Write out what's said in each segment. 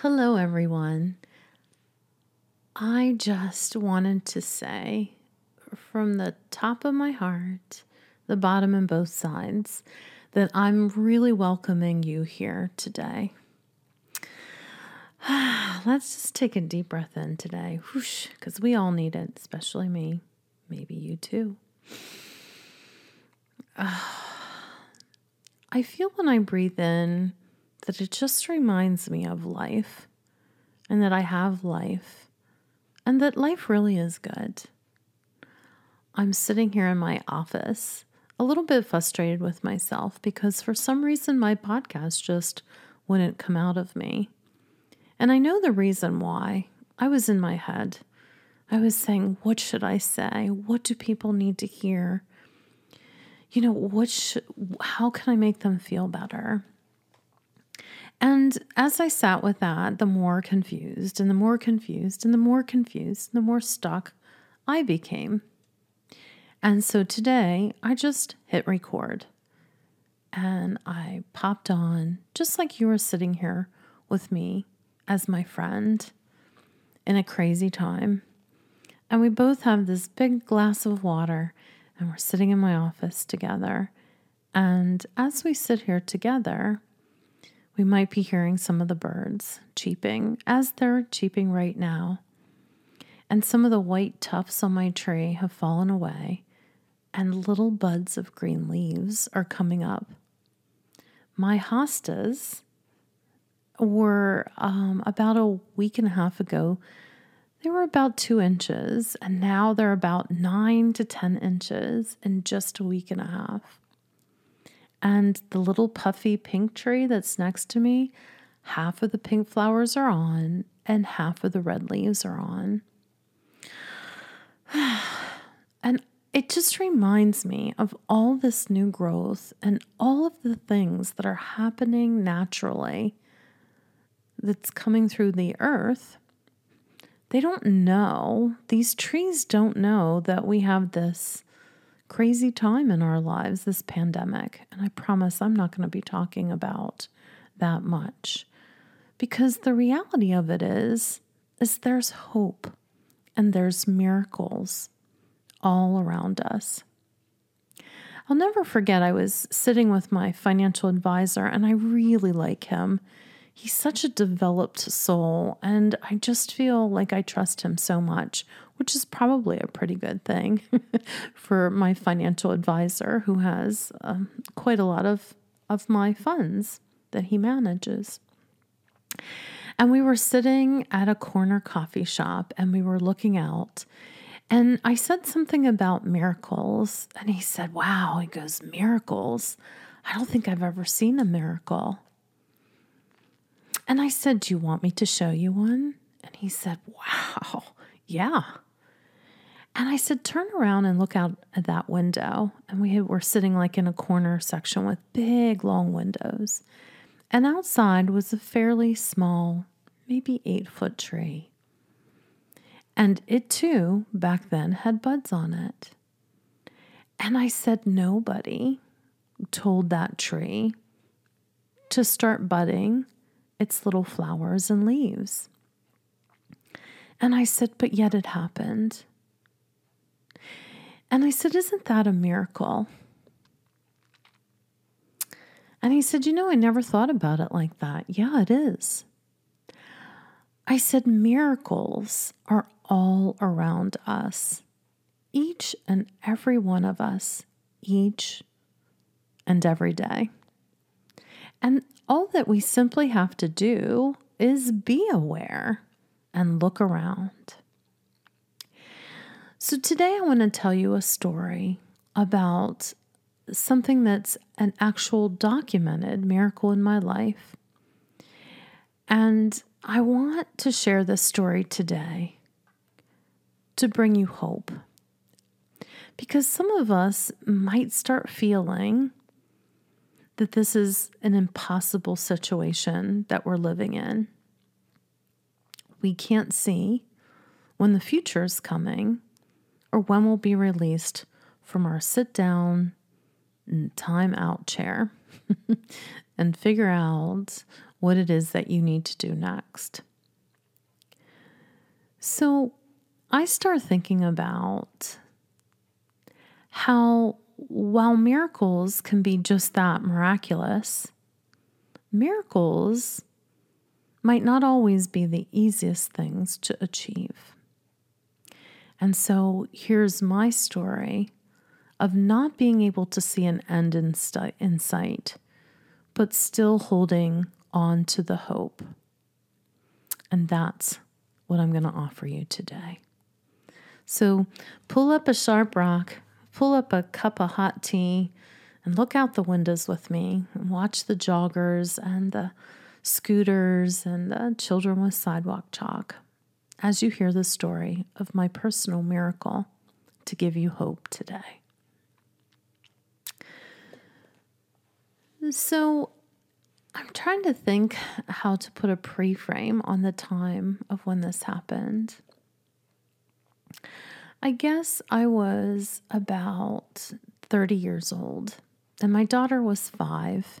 Hello, everyone. I just wanted to say from the top of my heart, the bottom and both sides, that I'm really welcoming you here today. Let's just take a deep breath in today, whoosh, because we all need it, especially me. Maybe you too. I feel when I breathe in that it just reminds me of life and that I have life and that life really is good. I'm sitting here in my office, a little bit frustrated with myself because for some reason my podcast just wouldn't come out of me. And I know the reason why. I was in my head. I was saying, what should I say? What do people need to hear? You know, what should, how can I make them feel better? And as I sat with that, the more confused and the more confused and the more confused, the more stuck I became. And so today I just hit record and I popped on, just like you were sitting here with me as my friend in a crazy time. And we both have this big glass of water, and we're sitting in my office together. And as we sit here together, we might be hearing some of the birds cheeping as they're cheeping right now. And some of the white tufts on my tree have fallen away, and little buds of green leaves are coming up. My hostas were um, about a week and a half ago, they were about two inches, and now they're about nine to 10 inches in just a week and a half. And the little puffy pink tree that's next to me, half of the pink flowers are on, and half of the red leaves are on. and it just reminds me of all this new growth and all of the things that are happening naturally that's coming through the earth, they don't know, these trees don't know that we have this crazy time in our lives, this pandemic. And I promise I'm not going to be talking about that much because the reality of it is is there's hope and there's miracles all around us. I'll never forget I was sitting with my financial advisor and I really like him he's such a developed soul, and I just feel like I trust him so much, which is probably a pretty good thing for my financial advisor who has um, quite a lot of, of my funds that he manages. And we were sitting at a corner coffee shop and we were looking out. And I said something about miracles. And he said, Wow, he goes, Miracles? I don't think I've ever seen a miracle. And I said, Do you want me to show you one? And he said, Wow, yeah. And I said, Turn around and look out at that window. And we were sitting like in a corner section with big, long windows. And outside was a fairly small, maybe eight foot tree. And it too, back then, had buds on it. And I said, Nobody told that tree to start budding its little flowers and leaves. And I said, But yet it happened. And I said, Isn't that a miracle? And he said, You know, I never thought about it like that. Yeah, it is. I said, Miracles are all around us, each and every one of us, each and every day. And all that we simply have to do is be aware and look around. So, today I want to tell you a story about something that's an actual documented miracle in my life. And I want to share this story today to bring you hope. Because some of us might start feeling that this is an impossible situation that we're living in. We can't see when the future is coming or when we'll be released from our sit down and time out chair and figure out what it is that you need to do next. So I start thinking about how, while miracles can be just that miraculous, miracles might not always be the easiest things to achieve. And so here's my story of not being able to see an end in, st- in sight, but still holding on to the hope. And that's what I'm going to offer you today. So pull up a sharp rock, pull up a cup of hot tea, and look out the windows with me and watch the joggers and the scooters and the children with sidewalk chalk as you hear the story of my personal miracle to give you hope today. So, I'm trying to think how to put a pre frame on the time of when this happened. I guess I was about 30 years old, and my daughter was five.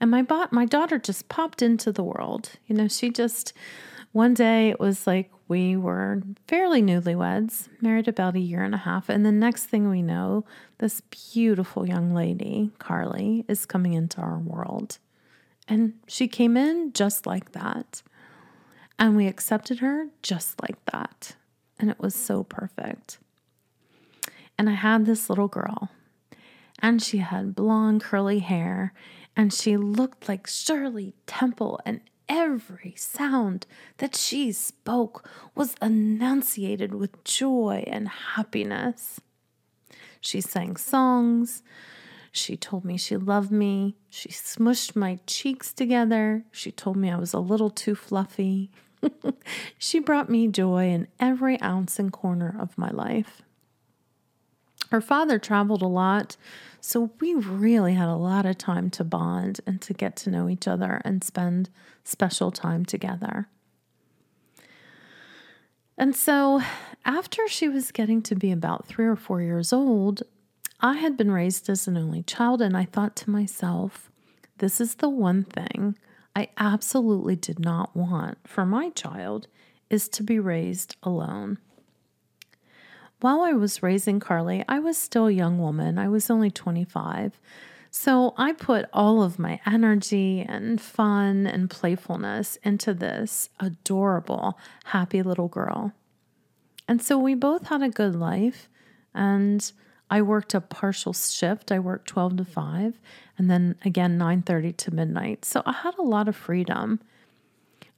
And my, my daughter just popped into the world. You know, she just, one day it was like we were fairly newlyweds, married about a year and a half. And the next thing we know, this beautiful young lady, Carly, is coming into our world. And she came in just like that. And we accepted her just like that. And it was so perfect. And I had this little girl, and she had blonde, curly hair, and she looked like Shirley Temple. And every sound that she spoke was enunciated with joy and happiness. She sang songs. She told me she loved me. She smushed my cheeks together. She told me I was a little too fluffy. she brought me joy in every ounce and corner of my life. Her father traveled a lot, so we really had a lot of time to bond and to get to know each other and spend special time together. And so, after she was getting to be about three or four years old, I had been raised as an only child, and I thought to myself, this is the one thing I absolutely did not want for my child is to be raised alone. While I was raising Carly, I was still a young woman. I was only 25. So I put all of my energy and fun and playfulness into this adorable, happy little girl. And so we both had a good life and I worked a partial shift. I worked 12 to 5 and then again 9:30 to midnight. So I had a lot of freedom.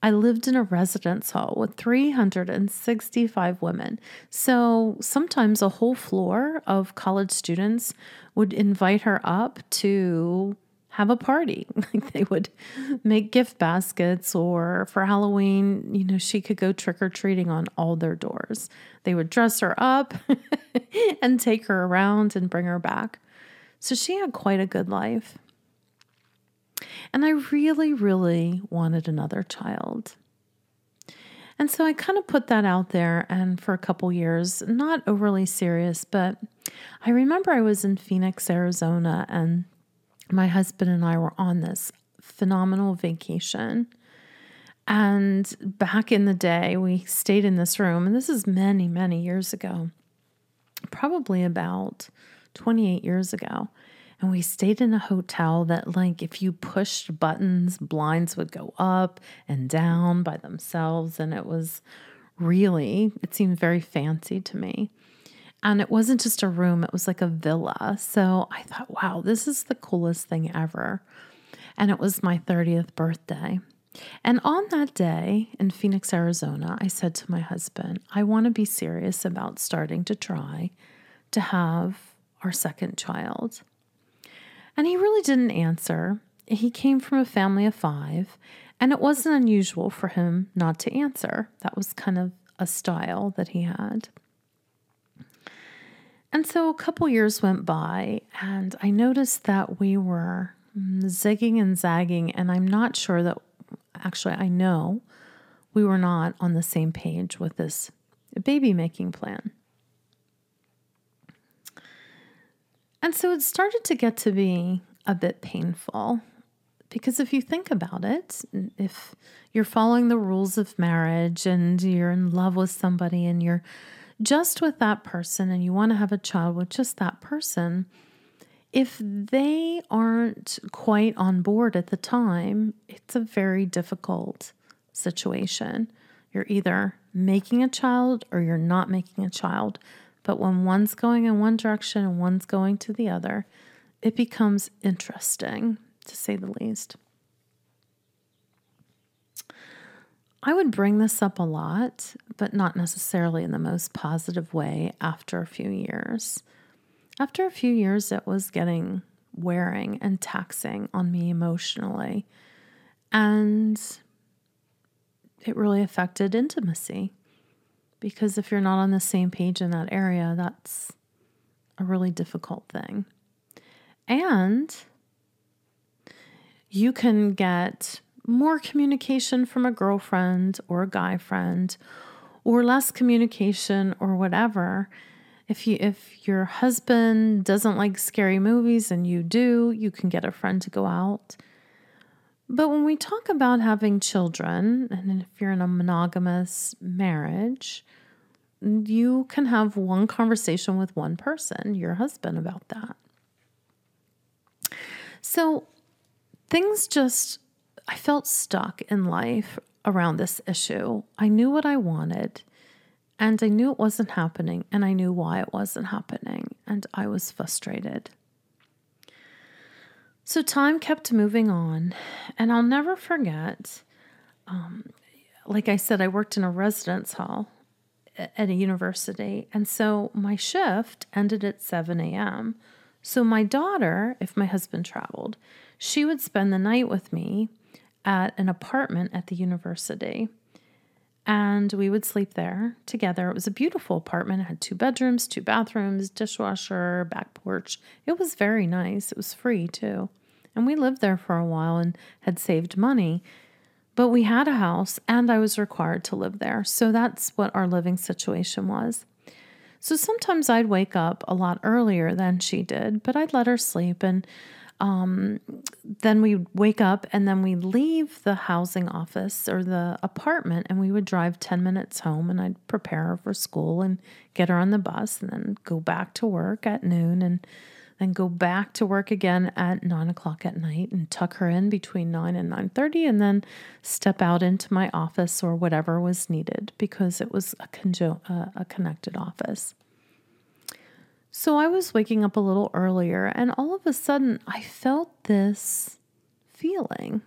I lived in a residence hall with 365 women. So sometimes a whole floor of college students would invite her up to have a party. Like they would make gift baskets, or for Halloween, you know, she could go trick or treating on all their doors. They would dress her up and take her around and bring her back. So she had quite a good life. And I really, really wanted another child. And so I kind of put that out there and for a couple years, not overly serious, but I remember I was in Phoenix, Arizona, and my husband and I were on this phenomenal vacation. And back in the day, we stayed in this room, and this is many, many years ago, probably about 28 years ago. And we stayed in a hotel that, like, if you pushed buttons, blinds would go up and down by themselves. And it was really, it seemed very fancy to me. And it wasn't just a room, it was like a villa. So I thought, wow, this is the coolest thing ever. And it was my 30th birthday. And on that day in Phoenix, Arizona, I said to my husband, I want to be serious about starting to try to have our second child. And he really didn't answer. He came from a family of five, And it wasn't unusual for him not to answer. That was kind of a style that he had. And so a couple years went by, and I noticed that we were zigging and zagging, and I'm not sure that actually, I know we were not on the same page with this baby making plan. And so it started to get to be a bit painful because if you think about it, if you're following the rules of marriage and you're in love with somebody and you're just with that person and you want to have a child with just that person, if they aren't quite on board at the time, it's a very difficult situation. You're either making a child or you're not making a child. But when one's going in one direction and one's going to the other, it becomes interesting, to say the least. I would bring this up a lot, but not necessarily in the most positive way after a few years. After a few years, it was getting wearing and taxing on me emotionally. And it really affected intimacy. Because if you're not on the same page in that area, that's a really difficult thing. And you can get more communication from a girlfriend or a guy friend or less communication or whatever if you if your husband doesn't like scary movies and you do you can get a friend to go out but when we talk about having children and if you're in a monogamous marriage you can have one conversation with one person your husband about that so things just I felt stuck in life around this issue. I knew what I wanted and I knew it wasn't happening and I knew why it wasn't happening and I was frustrated. So time kept moving on and I'll never forget. Um, like I said, I worked in a residence hall at a university. And so my shift ended at 7 a.m. So my daughter, if my husband traveled, she would spend the night with me at an apartment at the university. And we would sleep there together. It was a beautiful apartment. It had two bedrooms, two bathrooms, dishwasher, back porch. It was very nice. It was free too. And we lived there for a while and had saved money. But we had a house and I was required to live there. So that's what our living situation was. So sometimes I'd wake up a lot earlier than she did, but I'd let her sleep and um, then we would wake up and then we leave the housing office or the apartment and we would drive 10 minutes home and I'd prepare her for school and get her on the bus and then go back to work at noon and then go back to work again at nine o'clock at night and tuck her in between nine and nine thirty, and then step out into my office or whatever was needed because it was a, conjo- uh, a connected office. So I was waking up a little earlier, and all of a sudden I felt this feeling.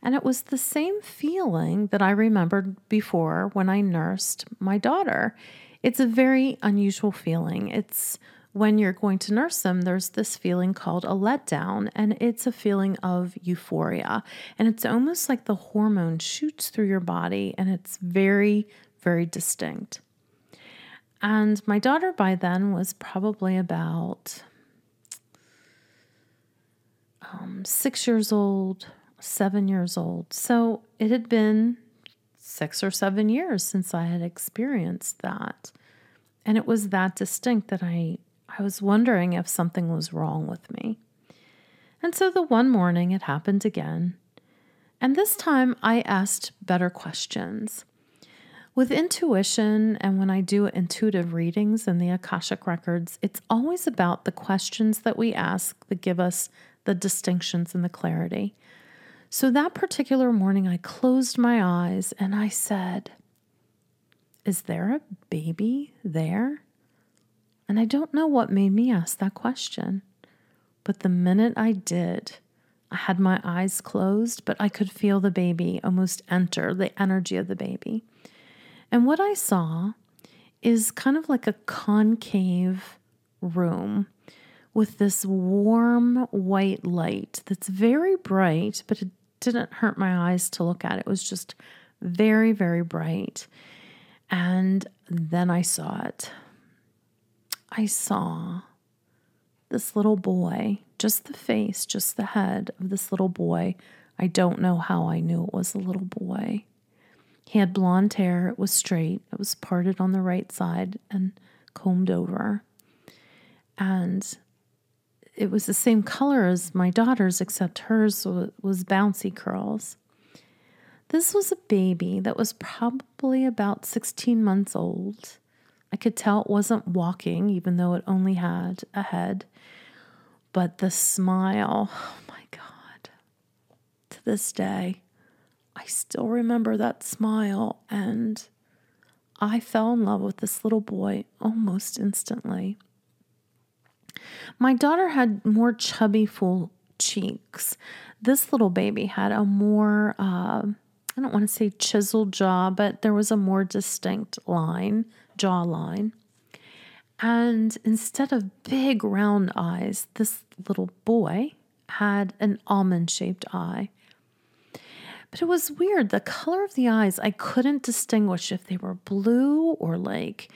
And it was the same feeling that I remembered before when I nursed my daughter. It's a very unusual feeling. It's when you're going to nurse them, there's this feeling called a letdown, and it's a feeling of euphoria. And it's almost like the hormone shoots through your body, and it's very, very distinct. And my daughter by then was probably about um, six years old, seven years old. So it had been six or seven years since I had experienced that. And it was that distinct that I, I was wondering if something was wrong with me. And so the one morning it happened again. And this time I asked better questions. With intuition and when I do intuitive readings in the Akashic Records, it's always about the questions that we ask that give us the distinctions and the clarity. So that particular morning, I closed my eyes and I said, Is there a baby there? And I don't know what made me ask that question. But the minute I did, I had my eyes closed, but I could feel the baby almost enter the energy of the baby. And what I saw is kind of like a concave room with this warm white light that's very bright, but it didn't hurt my eyes to look at. It was just very, very bright. And then I saw it. I saw this little boy, just the face, just the head of this little boy. I don't know how I knew it was a little boy. He had blonde hair, it was straight, it was parted on the right side and combed over. And it was the same color as my daughter's, except hers was bouncy curls. This was a baby that was probably about 16 months old. I could tell it wasn't walking, even though it only had a head. But the smile, oh my God, to this day, I still remember that smile. And I fell in love with this little boy almost instantly. My daughter had more chubby, full cheeks. This little baby had a more, uh, I don't want to say chiseled jaw, but there was a more distinct line, jawline. And instead of big round eyes, this little boy had an almond shaped eye. But it was weird. The color of the eyes, I couldn't distinguish if they were blue or like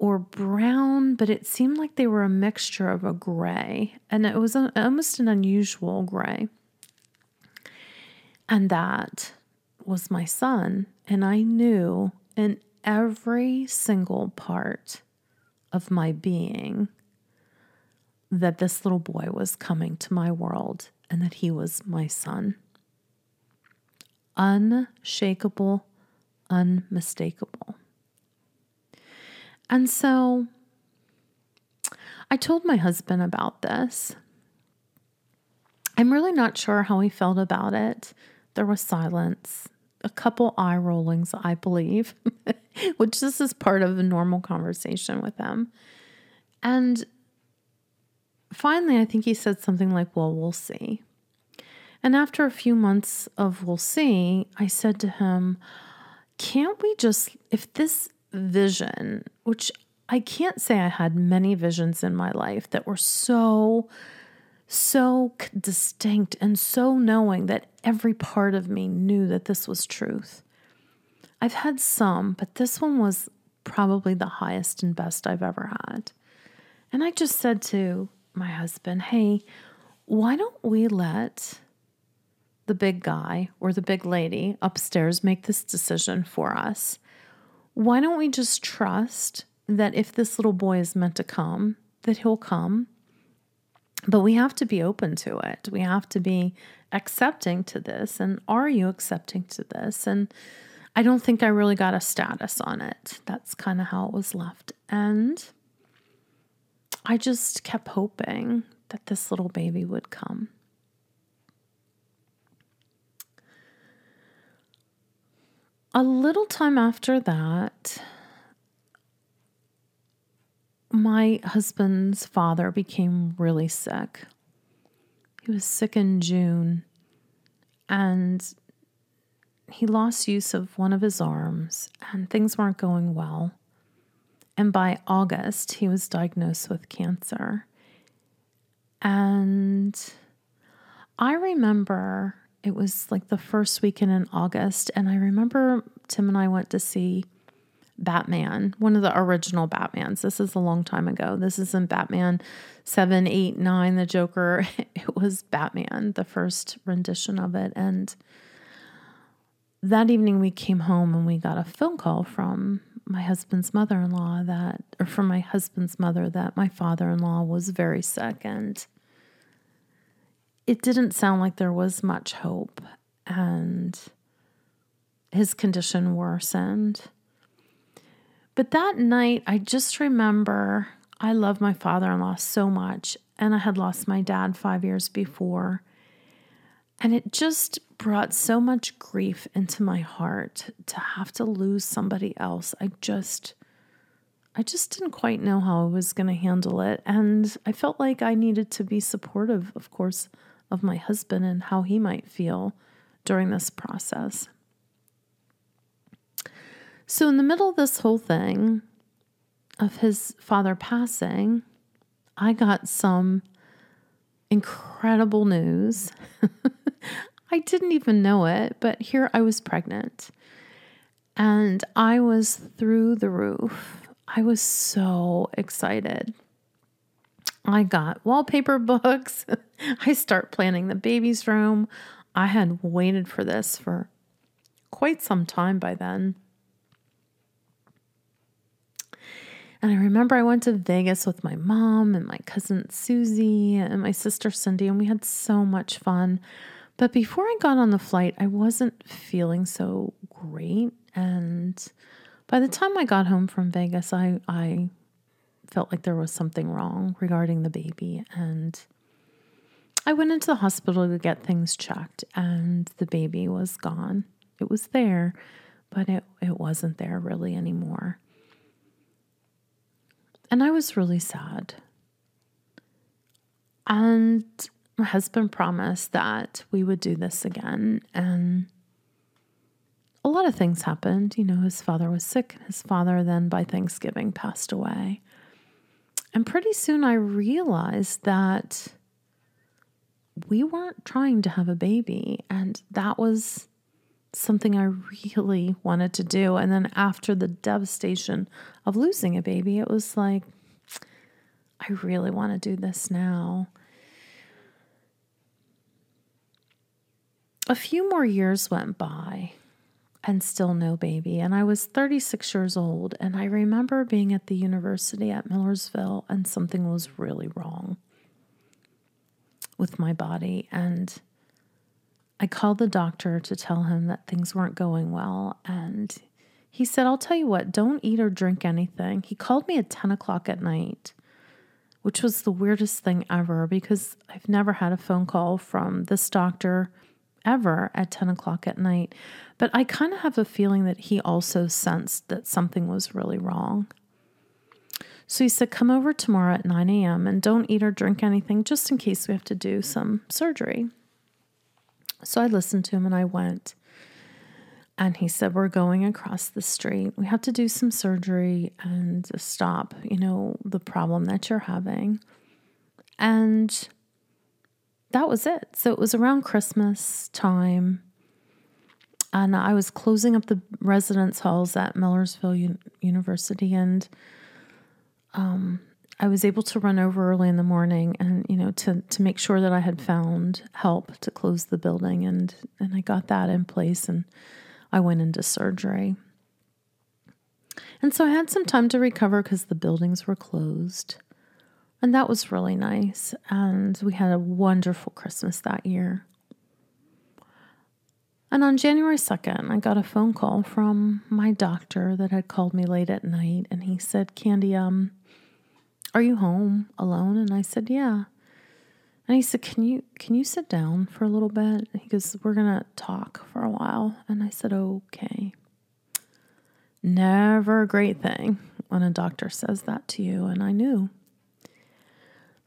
or brown, but it seemed like they were a mixture of a gray, and it was a, almost an unusual gray. And that was my son, and I knew in every single part of my being that this little boy was coming to my world and that he was my son. Unshakable, unmistakable. And so I told my husband about this. I'm really not sure how he felt about it. There was silence, a couple eye rollings, I believe, which this is part of a normal conversation with him. And finally, I think he said something like, Well, we'll see. And after a few months of we'll see, I said to him, Can't we just, if this vision, which I can't say I had many visions in my life that were so, so distinct and so knowing that every part of me knew that this was truth. I've had some, but this one was probably the highest and best I've ever had. And I just said to my husband, hey, why don't we let the big guy or the big lady upstairs make this decision for us? why don't we just trust that if this little boy is meant to come, that he'll come? But we have to be open to it. We have to be accepting to this. And are you accepting to this? And I don't think I really got a status on it. That's kind of how it was left. And I just kept hoping that this little baby would come. A little time after that, my husband's father became really sick. He was sick in June and he lost use of one of his arms and things weren't going well. And by August, he was diagnosed with cancer. And I remember it was like the first weekend in August. And I remember Tim and I went to see Batman, one of the original Batmans. This is a long time ago. This isn't Batman 7, 8, 9, the Joker. It was Batman, the first rendition of it. And that evening we came home and we got a phone call from my husband's mother in law that, or from my husband's mother, that my father in law was very sick and it didn't sound like there was much hope, and his condition worsened. But that night, I just remember I love my father in law so much, and I had lost my dad five years before. And it just brought so much grief into my heart to have to lose somebody else. I just. I just didn't quite know how I was going to handle it. And I felt like I needed to be supportive, of course, of my husband and how he might feel during this process. So, in the middle of this whole thing of his father passing, I got some incredible news. I didn't even know it, but here I was pregnant. And I was through the roof. I was so excited. I got wallpaper books. I start planning the baby's room. I had waited for this for quite some time by then. And I remember I went to Vegas with my mom and my cousin Susie and my sister Cindy, and we had so much fun. But before I got on the flight, I wasn't feeling so great. And by the time I got home from Vegas, I, I felt like there was something wrong regarding the baby. And I went into the hospital to get things checked, and the baby was gone. It was there, but it, it wasn't there really anymore. And I was really sad. And my husband promised that we would do this again. And a lot of things happened. You know, his father was sick. His father then by Thanksgiving passed away. And pretty soon I realized that we weren't trying to have a baby. And that was something I really wanted to do. And then after the devastation of losing a baby, it was like, I really want to do this now. A few more years went by and still no baby. And I was 36 years old. And I remember being at the university at Millersville and something was really wrong with my body. And I called the doctor to tell him that things weren't going well. And he said, I'll tell you what, don't eat or drink anything. He called me at 10 o'clock at night, which was the weirdest thing ever because I've never had a phone call from this doctor ever at 10 o'clock at night. But I kind of have a feeling that he also sensed that something was really wrong. So he said, Come over tomorrow at 9 a.m. and don't eat or drink anything just in case we have to do some surgery. So I listened to him and I went. And he said, We're going across the street. We have to do some surgery and stop, you know, the problem that you're having. And that was it. So it was around Christmas time. And I was closing up the residence halls at Millersville U- University. And um, I was able to run over early in the morning and you know to to make sure that I had found help to close the building and and I got that in place and I went into surgery. And so I had some time to recover cuz the buildings were closed. And that was really nice and we had a wonderful Christmas that year. And on January 2nd, I got a phone call from my doctor that had called me late at night and he said, "Candy, um are you home alone? And I said, Yeah. And he said, Can you can you sit down for a little bit? He goes, We're gonna talk for a while. And I said, Okay. Never a great thing when a doctor says that to you, and I knew.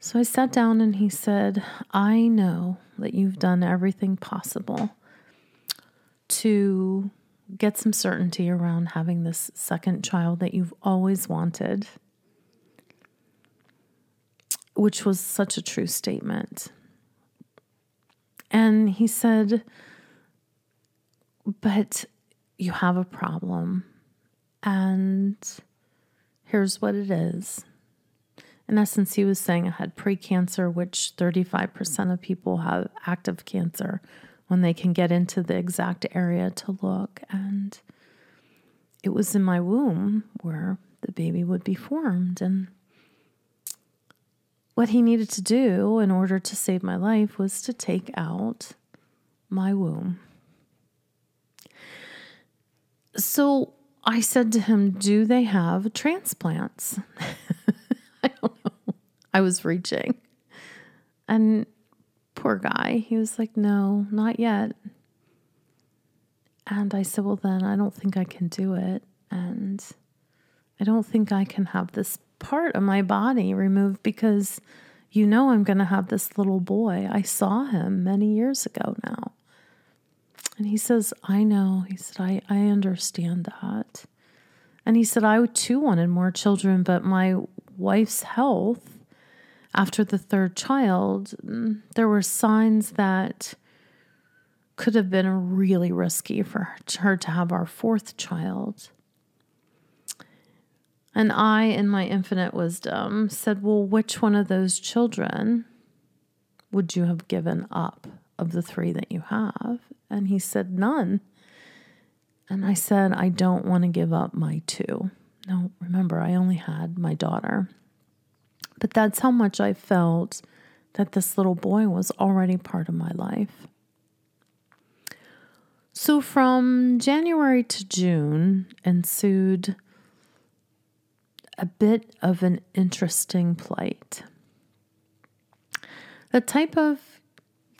So I sat down and he said, I know that you've done everything possible to get some certainty around having this second child that you've always wanted which was such a true statement. And he said, But you have a problem. And here's what it is. In essence, he was saying I had precancer, which 35% of people have active cancer when they can get into the exact area to look. And it was in my womb where the baby would be formed. And what he needed to do in order to save my life was to take out my womb. So I said to him, Do they have transplants? I was reaching. And poor guy, he was like, No, not yet. And I said, Well, then I don't think I can do it. And I don't think I can have this part of my body removed because you know I'm going to have this little boy. I saw him many years ago now. And he says, I know. He said, I, I understand that. And he said, I too wanted more children, but my wife's health after the third child, mm, there were signs that could have been really risky for her to have our fourth child. And I, in my infinite wisdom, said, Well, which one of those children would you have given up of the three that you have? And he said, None. And I said, I don't want to give up my two. No, remember, I only had my daughter. But that's how much I felt that this little boy was already part of my life. So from January to June ensued a bit of an interesting plight. The type of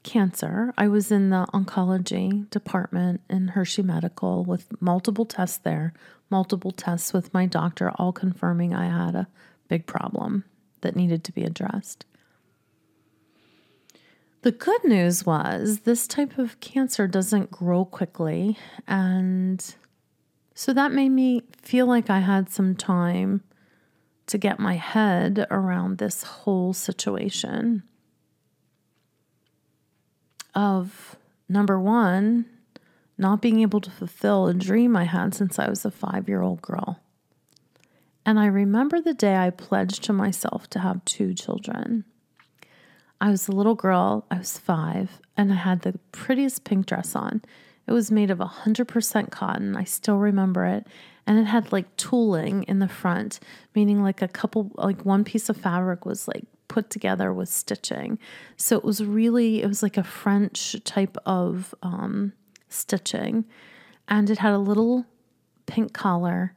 cancer, I was in the oncology department in Hershey Medical with multiple tests there, multiple tests with my doctor, all confirming I had a big problem that needed to be addressed. The good news was this type of cancer doesn't grow quickly. And so that made me feel like I had some time to get my head around this whole situation of number one, not being able to fulfill a dream I had since I was a five year old girl. And I remember the day I pledged to myself to have two children. I was a little girl, I was five, and I had the prettiest pink dress on. It was made of 100% cotton. I still remember it. And it had like tooling in the front, meaning like a couple, like one piece of fabric was like put together with stitching. So it was really, it was like a French type of um, stitching. And it had a little pink collar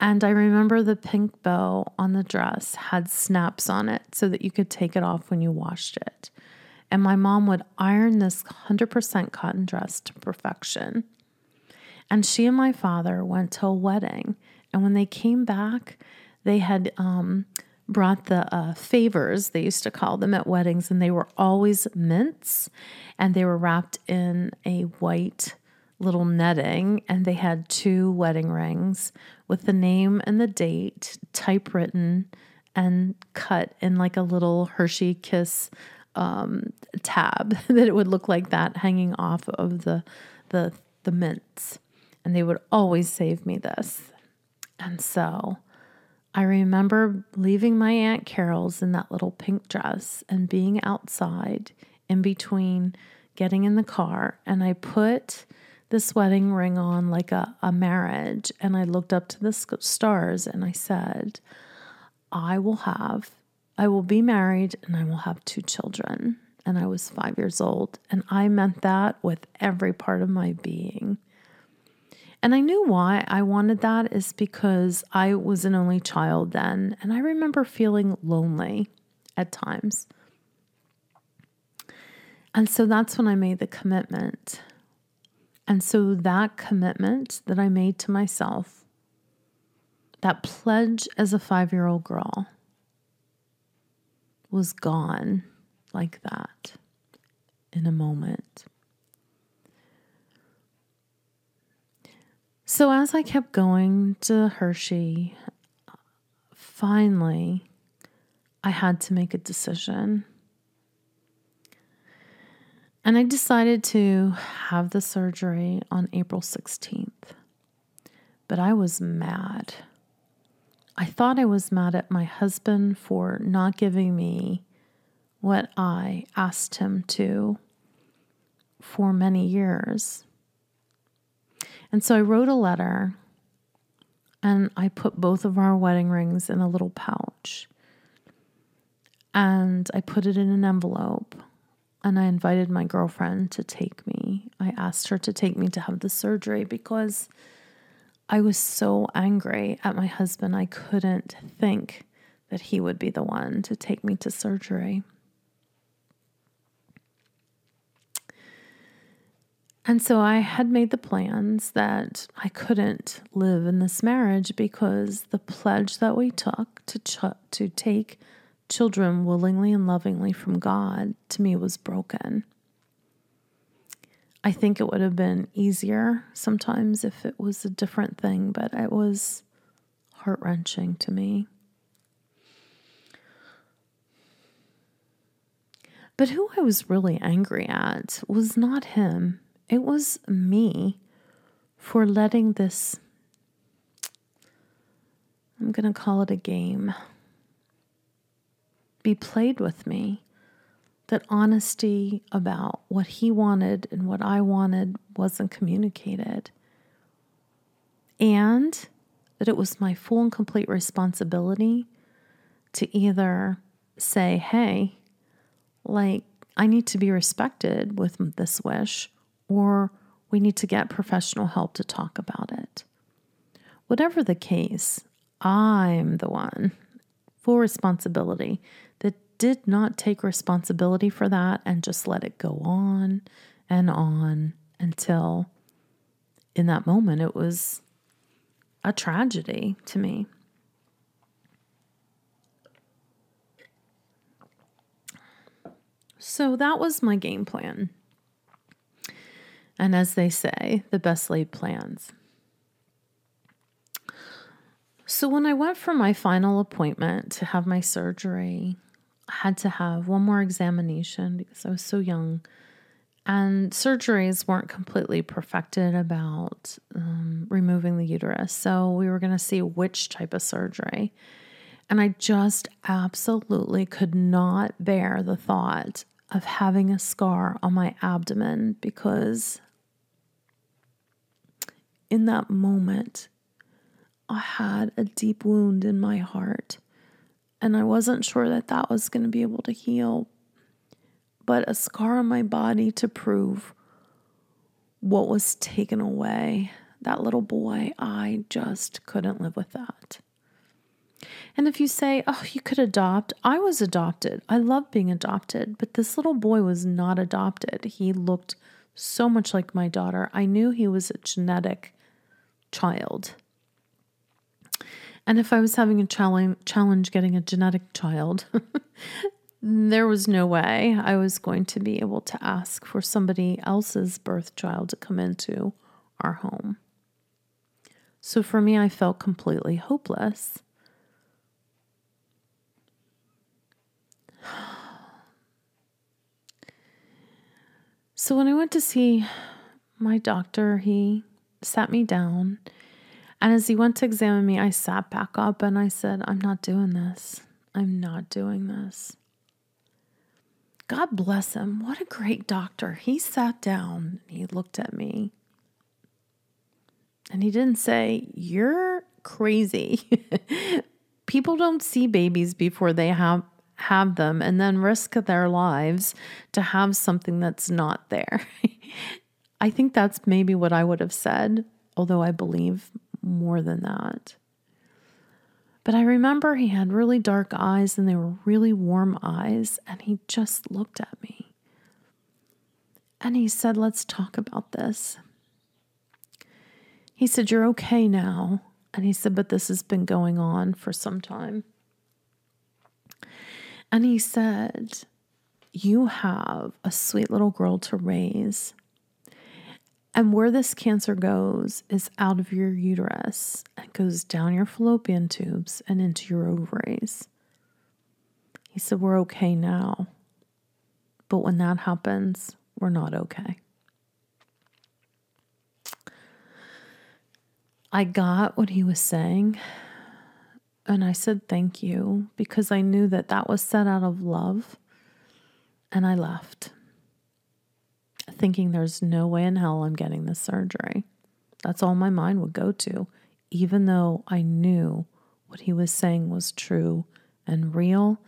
and I remember the pink bow on the dress had snaps on it so that you could take it off when you washed it. And my mom would iron this 100% cotton dress to perfection. And she and my father went to a wedding. And when they came back, they had um, brought the uh, favors, they used to call them at weddings, and they were always mints and they were wrapped in a white little netting. And they had two wedding rings with the name and the date typewritten and cut in like a little Hershey Kiss um, tab that it would look like that hanging off of the the the mints. And they would always save me this. And so I remember leaving my Aunt Carol's in that little pink dress and being outside in between getting in the car. And I put this wedding ring on like a, a marriage. And I looked up to the stars and I said, I will have, I will be married and I will have two children. And I was five years old. And I meant that with every part of my being. And I knew why I wanted that is because I was an only child then. And I remember feeling lonely at times. And so that's when I made the commitment and so that commitment that I made to myself, that pledge as a five year old girl, was gone like that in a moment. So as I kept going to Hershey, finally, I had to make a decision. And I decided to have the surgery on April 16th. But I was mad. I thought I was mad at my husband for not giving me what I asked him to for many years. And so I wrote a letter and I put both of our wedding rings in a little pouch. And I put it in an envelope and I invited my girlfriend to take me. I asked her to take me to have the surgery because I was so angry at my husband. I couldn't think that he would be the one to take me to surgery. And so I had made the plans that I couldn't live in this marriage because the pledge that we took to ch- to take children willingly and lovingly from God to me was broken. I think it would have been easier sometimes if it was a different thing, but it was heart wrenching to me. But who I was really angry at was not him, it was me for letting this, I'm going to call it a game, be played with me. That honesty about what he wanted and what I wanted wasn't communicated. And that it was my full and complete responsibility to either say, hey, like, I need to be respected with this wish, or we need to get professional help to talk about it. Whatever the case, I'm the one, full responsibility, did not take responsibility for that and just let it go on and on until in that moment it was a tragedy to me. So that was my game plan. And as they say, the best laid plans. So when I went for my final appointment to have my surgery, Had to have one more examination because I was so young. And surgeries weren't completely perfected about um, removing the uterus. So we were going to see which type of surgery. And I just absolutely could not bear the thought of having a scar on my abdomen because in that moment, I had a deep wound in my heart. And I wasn't sure that that was going to be able to heal. But a scar on my body to prove what was taken away. That little boy, I just couldn't live with that. And if you say, oh, you could adopt, I was adopted. I love being adopted, but this little boy was not adopted. He looked so much like my daughter. I knew he was a genetic child. And if I was having a challenge, challenge getting a genetic child, there was no way I was going to be able to ask for somebody else's birth child to come into our home. So for me, I felt completely hopeless. So when I went to see my doctor, he sat me down. And as he went to examine me, I sat back up and I said, I'm not doing this. I'm not doing this. God bless him. What a great doctor. He sat down, he looked at me, and he didn't say, You're crazy. People don't see babies before they have have them and then risk their lives to have something that's not there. I think that's maybe what I would have said, although I believe more than that. But I remember he had really dark eyes and they were really warm eyes, and he just looked at me. And he said, Let's talk about this. He said, You're okay now. And he said, But this has been going on for some time. And he said, You have a sweet little girl to raise. And where this cancer goes is out of your uterus and goes down your fallopian tubes and into your ovaries. He said, We're okay now. But when that happens, we're not okay. I got what he was saying, and I said thank you because I knew that that was said out of love. And I left, thinking there's no way in hell I'm getting this surgery. That's all my mind would go to, even though I knew what he was saying was true and real.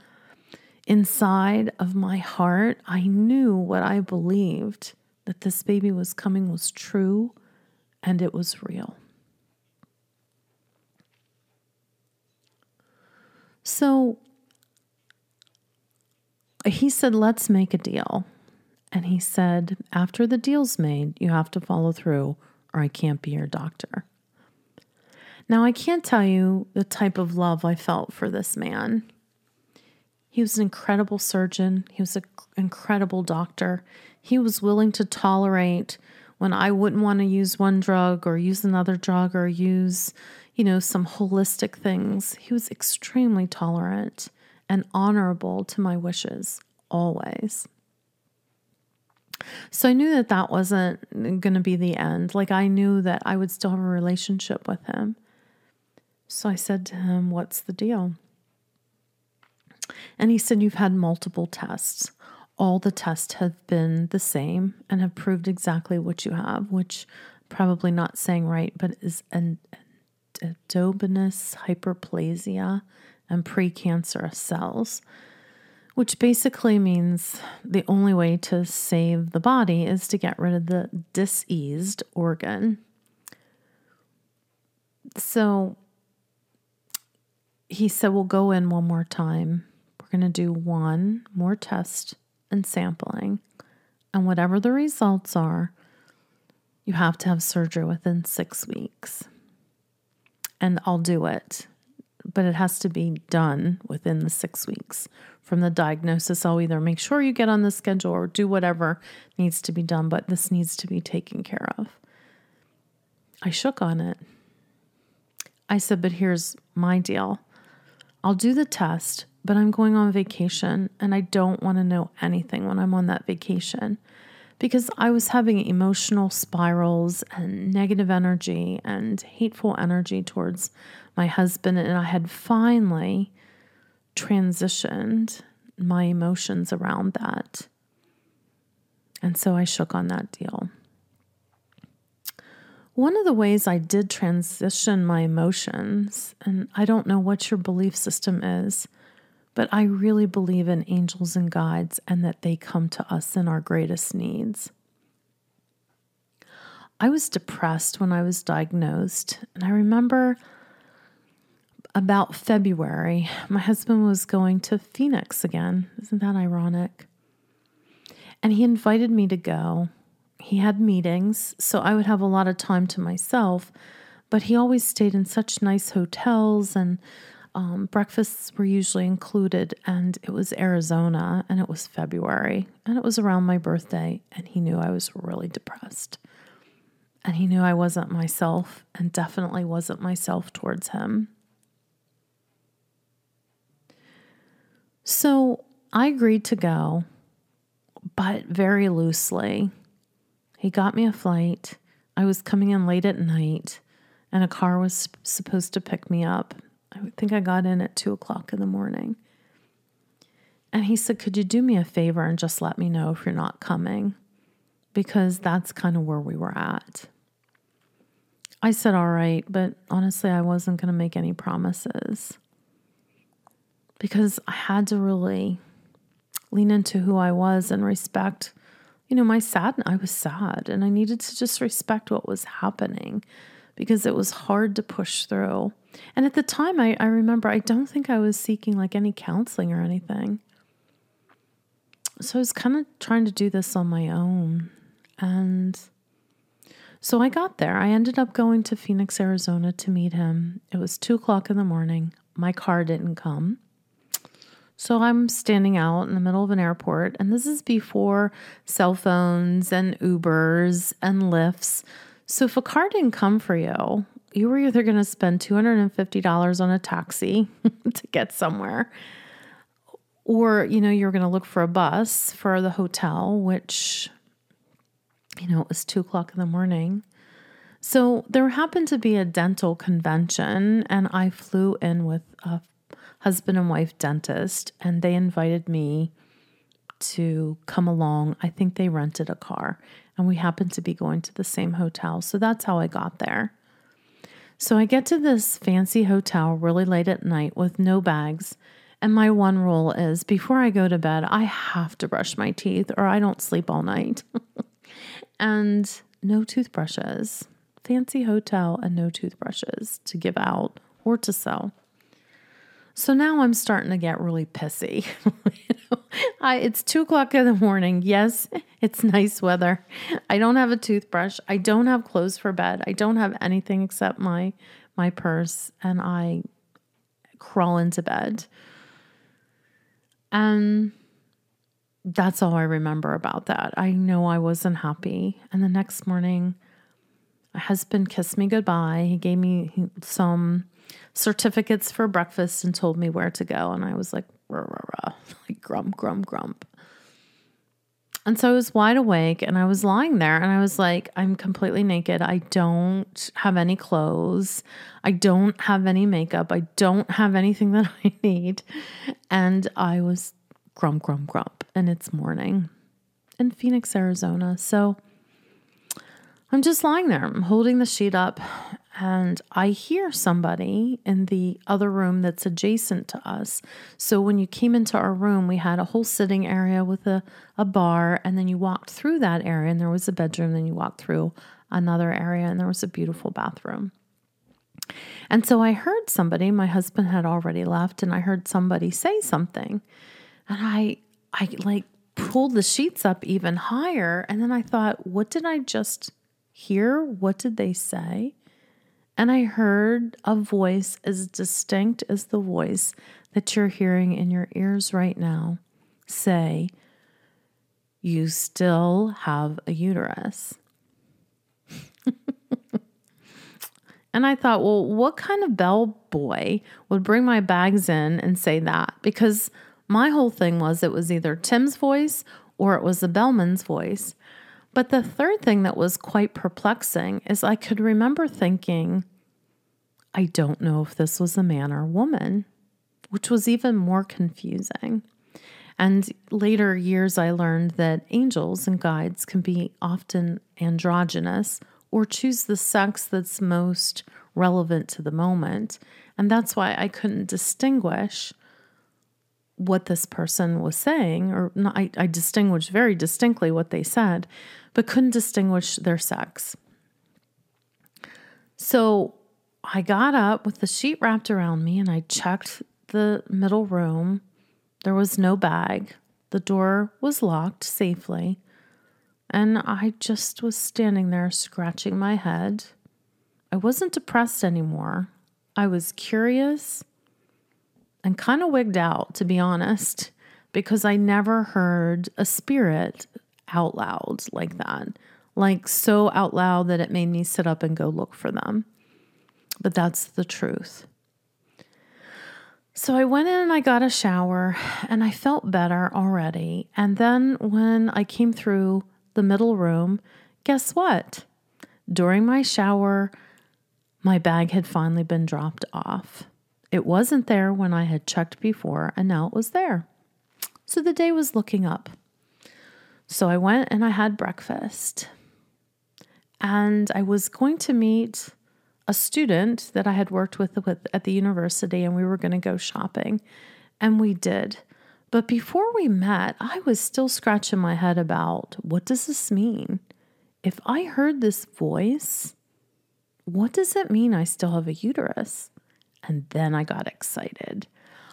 Inside of my heart, I knew what I believed that this baby was coming was true and it was real. So he said, Let's make a deal. And he said, After the deal's made, you have to follow through, or I can't be your doctor. Now, I can't tell you the type of love I felt for this man. He was an incredible surgeon, he was an incredible doctor. He was willing to tolerate when I wouldn't want to use one drug or use another drug or use, you know, some holistic things. He was extremely tolerant and honorable to my wishes, always. So I knew that that wasn't going to be the end. Like I knew that I would still have a relationship with him. So I said to him, What's the deal? And he said, You've had multiple tests. All the tests have been the same and have proved exactly what you have, which probably not saying right, but is an endogenous hyperplasia and precancerous cells which basically means the only way to save the body is to get rid of the diseased organ. So he said, We'll go in one more time. We're going to do one more test and sampling. And whatever the results are, you have to have surgery within six weeks. And I'll do it but it has to be done within the six weeks from the diagnosis. I'll either make sure you get on the schedule or do whatever needs to be done, but this needs to be taken care of. I shook on it. I said, but here's my deal I'll do the test, but I'm going on vacation and I don't want to know anything when I'm on that vacation because I was having emotional spirals and negative energy and hateful energy towards my husband, and I had finally transitioned my emotions around that. And so I shook on that deal. One of the ways I did transition my emotions, and I don't know what your belief system is, but I really believe in angels and guides and that they come to us in our greatest needs. I was depressed when I was diagnosed, and I remember about February, my husband was going to Phoenix again. Isn't that ironic? And he invited me to go. He had meetings, so I would have a lot of time to myself, but he always stayed in such nice hotels and um, breakfasts were usually included. And it was Arizona and it was February and it was around my birthday. And he knew I was really depressed. And he knew I wasn't myself and definitely wasn't myself towards him. So I agreed to go, but very loosely. He got me a flight. I was coming in late at night, and a car was supposed to pick me up. I think I got in at two o'clock in the morning. And he said, Could you do me a favor and just let me know if you're not coming? Because that's kind of where we were at. I said, All right, but honestly, I wasn't going to make any promises because I had to really lean into who I was and respect, you know, my sad. I was sad and I needed to just respect what was happening because it was hard to push through. And at the time, I, I remember I don't think I was seeking like any counseling or anything. So I was kind of trying to do this on my own. And so I got there. I ended up going to Phoenix, Arizona to meet him. It was two o'clock in the morning. My car didn't come. So I'm standing out in the middle of an airport, and this is before cell phones and Ubers and Lyfts. So if a car didn't come for you, you were either going to spend $250 on a taxi to get somewhere, or, you know, you're going to look for a bus for the hotel, which, you know, it was two o'clock in the morning. So there happened to be a dental convention, and I flew in with a husband and wife dentist, and they invited me to come along. I think they rented a car, and we happened to be going to the same hotel. So that's how I got there. So I get to this fancy hotel really late at night with no bags. And my one rule is before I go to bed, I have to brush my teeth or I don't sleep all night. and no toothbrushes. Fancy hotel and no toothbrushes to give out or to sell. So now I'm starting to get really pissy. you know, I, it's two o'clock in the morning. Yes, it's nice weather. I don't have a toothbrush. I don't have clothes for bed. I don't have anything except my my purse, and I crawl into bed. And that's all I remember about that. I know I wasn't happy. And the next morning, my husband kissed me goodbye. He gave me some certificates for breakfast and told me where to go. And I was like, rah, rah, rah, like grump, grump, grump. And so I was wide awake and I was lying there and I was like, I'm completely naked. I don't have any clothes. I don't have any makeup. I don't have anything that I need. And I was grump, grump, grump. And it's morning in Phoenix, Arizona. So I'm just lying there. I'm holding the sheet up and I hear somebody in the other room that's adjacent to us. So when you came into our room, we had a whole sitting area with a, a bar, and then you walked through that area, and there was a bedroom, then you walked through another area, and there was a beautiful bathroom. And so I heard somebody, my husband had already left, and I heard somebody say something. And I I like pulled the sheets up even higher, and then I thought, what did I just hear? What did they say? And I heard a voice as distinct as the voice that you're hearing in your ears right now say, You still have a uterus. and I thought, well, what kind of bellboy would bring my bags in and say that? Because my whole thing was it was either Tim's voice or it was the bellman's voice. But the third thing that was quite perplexing is I could remember thinking, I don't know if this was a man or woman, which was even more confusing. And later years, I learned that angels and guides can be often androgynous or choose the sex that's most relevant to the moment. And that's why I couldn't distinguish what this person was saying, or not, I, I distinguished very distinctly what they said, but couldn't distinguish their sex. So I got up with the sheet wrapped around me and I checked the middle room. There was no bag, the door was locked safely. And I just was standing there scratching my head. I wasn't depressed anymore. I was curious and kind of wigged out, to be honest, because I never heard a spirit out loud like that. Like so out loud that it made me sit up and go look for them. But that's the truth. So I went in and I got a shower and I felt better already. And then when I came through the middle room, guess what? During my shower, my bag had finally been dropped off. It wasn't there when I had checked before, and now it was there. So the day was looking up. So I went and I had breakfast. And I was going to meet a student that I had worked with, with at the university, and we were going to go shopping. And we did. But before we met, I was still scratching my head about what does this mean? If I heard this voice, what does it mean I still have a uterus? And then I got excited.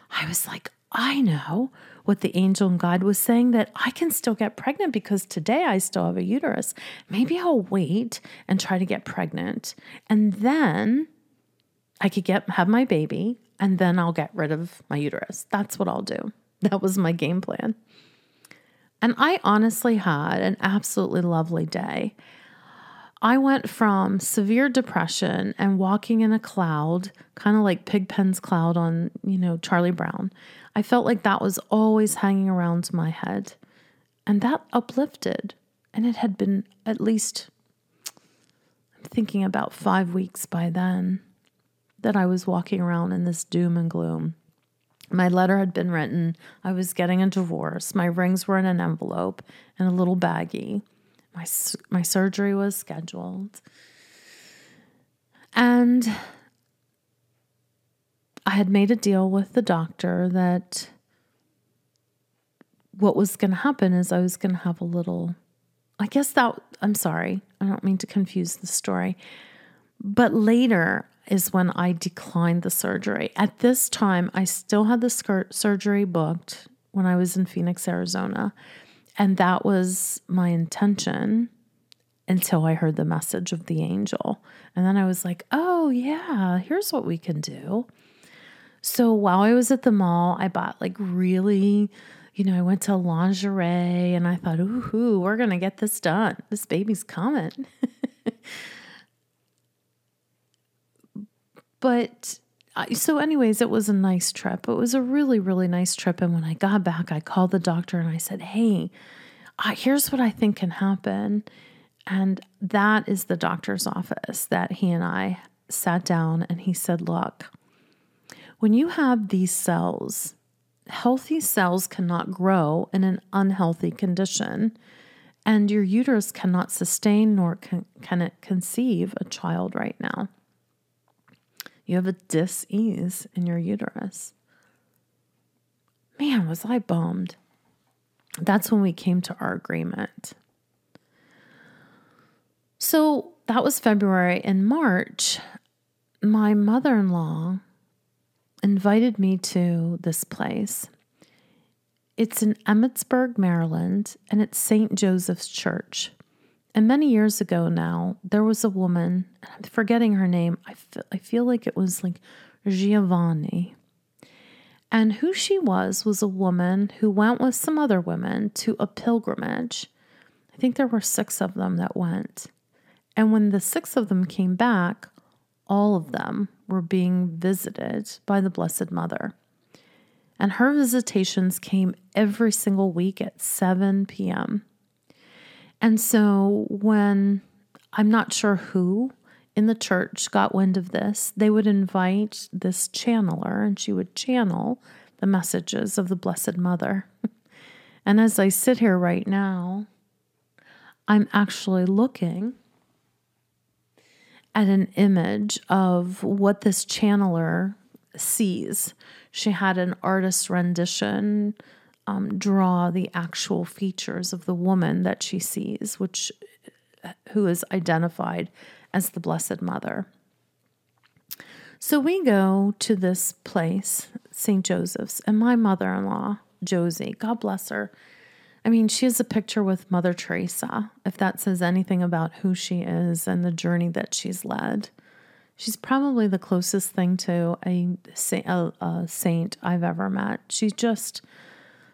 I was like, I know what the angel and God was saying that I can still get pregnant because today I still have a uterus. Maybe I'll wait and try to get pregnant. And then I could get have my baby and then I'll get rid of my uterus. That's what I'll do. That was my game plan. And I honestly had an absolutely lovely day. I went from severe depression and walking in a cloud, kind of like Pigpen's cloud on, you know, Charlie Brown. I felt like that was always hanging around my head. And that uplifted. And it had been at least, I'm thinking about five weeks by then, that I was walking around in this doom and gloom. My letter had been written. I was getting a divorce. My rings were in an envelope and a little baggie. My, my surgery was scheduled. And I had made a deal with the doctor that what was going to happen is I was going to have a little, I guess that, I'm sorry, I don't mean to confuse the story. But later is when I declined the surgery. At this time, I still had the surgery booked when I was in Phoenix, Arizona. And that was my intention until I heard the message of the angel. And then I was like, oh, yeah, here's what we can do. So while I was at the mall, I bought like really, you know, I went to lingerie and I thought, ooh, we're going to get this done. This baby's coming. but so anyways it was a nice trip it was a really really nice trip and when i got back i called the doctor and i said hey uh, here's what I think can happen. And that is the doctor's office that he and I sat down and he said, Look, when you have these cells, healthy cells cannot grow in an unhealthy condition, and your uterus cannot sustain nor can, it conceive a child right now. You have a dis-ease in your uterus. Man, was I bummed. That's when we came to our agreement. So that was February. In March, my mother in law invited me to this place. It's in Emmitsburg, Maryland, and it's St. Joseph's Church. And many years ago now, there was a woman, I'm forgetting her name. I feel, I feel like it was like Giovanni. And who she was was a woman who went with some other women to a pilgrimage. I think there were six of them that went. And when the six of them came back, all of them were being visited by the Blessed Mother. And her visitations came every single week at 7 p.m. And so when I'm not sure who in the church got wind of this, they would invite this channeler and she would channel the messages of the Blessed Mother. and as I sit here right now, I'm actually looking at an image of what this channeler sees. She had an artist rendition um, draw the actual features of the woman that she sees, which who is identified as the Blessed Mother. So we go to this place, St. Joseph's, and my mother in law, Josie, God bless her, I mean, she has a picture with Mother Teresa, if that says anything about who she is and the journey that she's led. She's probably the closest thing to a, a, a saint I've ever met. She's just,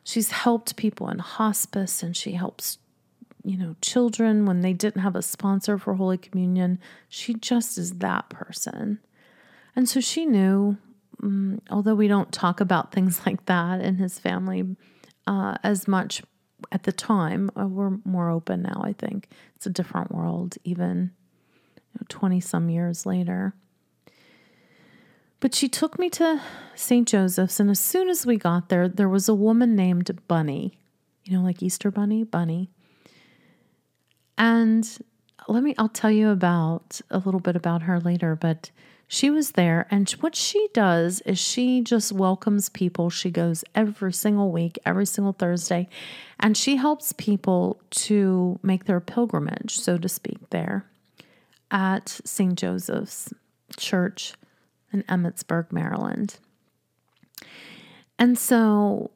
she's helped people in hospice and she helps, you know, children when they didn't have a sponsor for Holy Communion. She just is that person. And so she knew, um, although we don't talk about things like that in his family uh, as much at the time, uh, we're more open now, I think. It's a different world, even 20 you know, some years later. But she took me to St. Joseph's, and as soon as we got there, there was a woman named Bunny, you know, like Easter Bunny, Bunny. And let me, I'll tell you about a little bit about her later, but she was there, and what she does is she just welcomes people. She goes every single week, every single Thursday, and she helps people to make their pilgrimage, so to speak, there at St. Joseph's Church in Emmitsburg, Maryland. And so,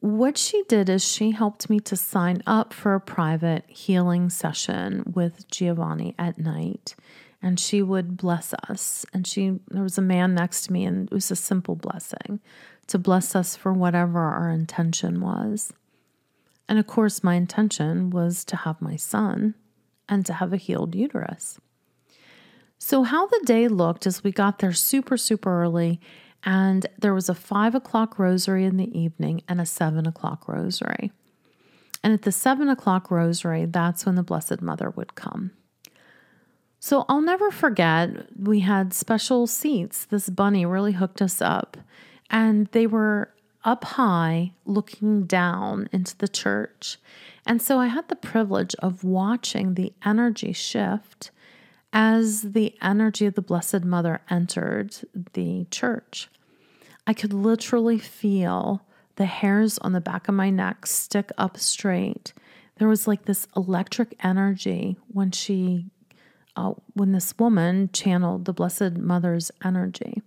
what she did is she helped me to sign up for a private healing session with Giovanni at night and she would bless us. And she there was a man next to me, and it was a simple blessing to bless us for whatever our intention was. And of course, my intention was to have my son and to have a healed uterus. So, how the day looked as we got there super, super early, and there was a five o'clock rosary in the evening and a seven o'clock rosary. And at the seven o'clock rosary, that's when the Blessed Mother would come. So I'll never forget, we had special seats. This bunny really hooked us up, and they were up high looking down into the church. And so I had the privilege of watching the energy shift as the energy of the Blessed Mother entered the church. I could literally feel the hairs on the back of my neck stick up straight. There was like this electric energy when she uh, when this woman channeled the Blessed Mother's energy.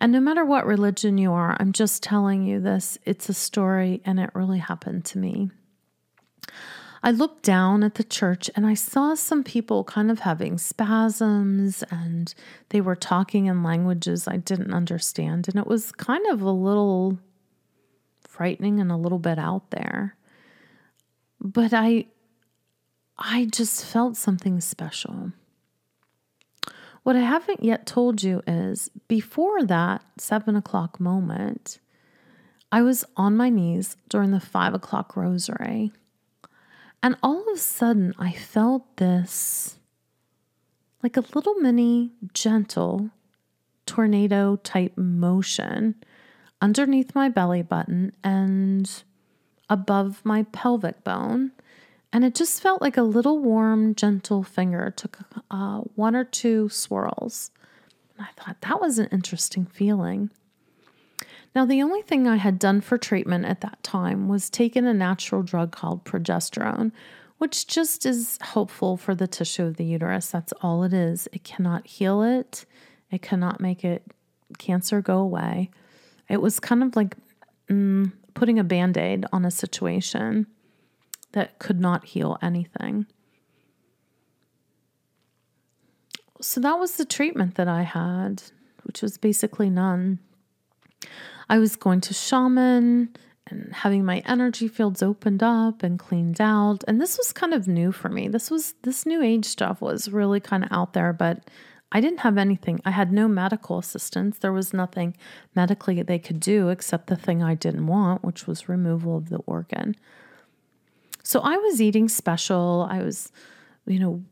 And no matter what religion you are, I'm just telling you this, it's a story and it really happened to me. I looked down at the church and I saw some people kind of having spasms and they were talking in languages I didn't understand. And it was kind of a little frightening and a little bit out there. But I I just felt something special. What I haven't yet told you is before that seven o'clock moment, I was on my knees during the five o'clock rosary And all of a sudden, I felt this like a little mini gentle tornado type motion underneath my belly button and above my pelvic bone. And it just felt like a little warm, gentle finger took uh, one or two swirls. And I thought that was an interesting feeling. Now, the only thing I had done for treatment at that time was taken a natural drug called progesterone, which just is hopeful for the tissue of the uterus. That's all it is. It cannot heal it, it cannot make it cancer go away. It was kind of like mm, putting a band aid on a situation that could not heal anything. So that was the treatment that I had, which was basically none. I was going to shaman and having my energy fields opened up and cleaned out. And this was kind of new for me. This was this new age stuff was really kind of out there, but I didn't have anything. I had no medical assistance. There was nothing medically they could do except the thing I didn't want, which was removal of the organ. So I was eating special. I was, you know,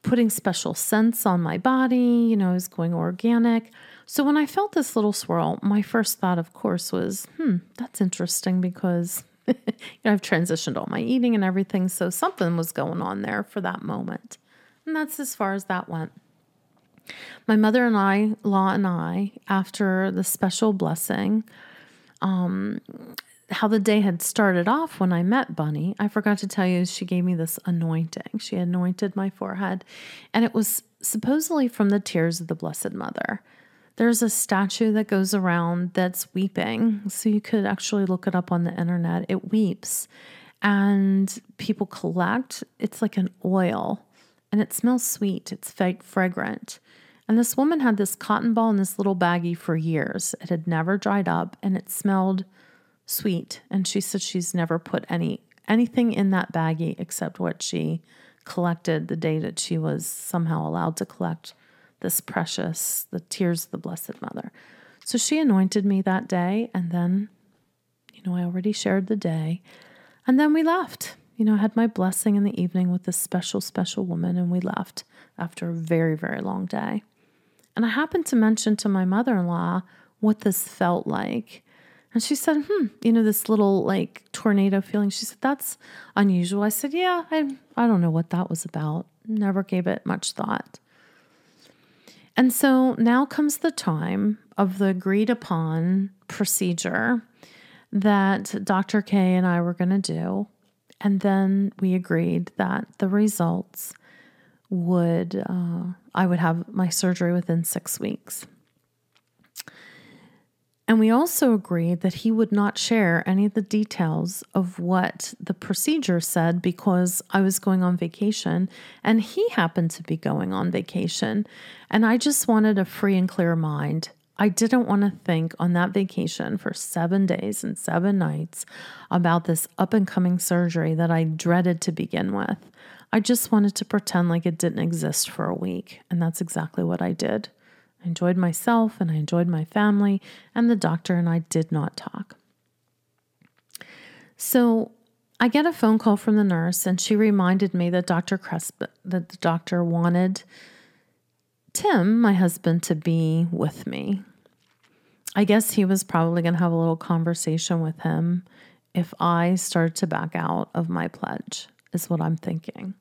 putting special scents on my body. You know, I was going organic. So when I felt this little swirl, my first thought, of course, was, hmm, that's interesting because you know, I've transitioned all my eating and everything. So something was going on there for that moment. And that's as far as that went. My mother and I, Law and I, after the special blessing, um, how the day had started off when I met Bunny, I forgot to tell you, she gave me this anointing. She anointed my forehead, and it was supposedly from the tears of the Blessed Mother. There's a statue that goes around that's weeping. So you could actually look it up on the internet. It weeps, and people collect. It's like an oil, and it smells sweet, it's fragrant. And this woman had this cotton ball in this little baggie for years. It had never dried up and it smelled sweet. And she said she's never put any anything in that baggie except what she collected the day that she was somehow allowed to collect this precious, the tears of the Blessed Mother. So she anointed me that day, and then, you know, I already shared the day. And then we left. You know, I had my blessing in the evening with this special, special woman, and we left after a very, very long day. And I happened to mention to my mother in law what this felt like. And she said, hmm, you know, this little like tornado feeling. She said, that's unusual. I said, yeah, I, I don't know what that was about. Never gave it much thought. And so now comes the time of the agreed upon procedure that Dr. K and I were going to do. And then we agreed that the results would uh, I would have my surgery within six weeks. And we also agreed that he would not share any of the details of what the procedure said because I was going on vacation and he happened to be going on vacation. And I just wanted a free and clear mind. I didn't want to think on that vacation for seven days and seven nights about this up and coming surgery that I dreaded to begin with. I just wanted to pretend like it didn't exist for a week. And that's exactly what I did. I enjoyed myself and I enjoyed my family, and the doctor and I did not talk. So I get a phone call from the nurse, and she reminded me that Dr. Cresp, that the doctor wanted Tim, my husband, to be with me. I guess he was probably going to have a little conversation with him if I started to back out of my pledge, is what I'm thinking.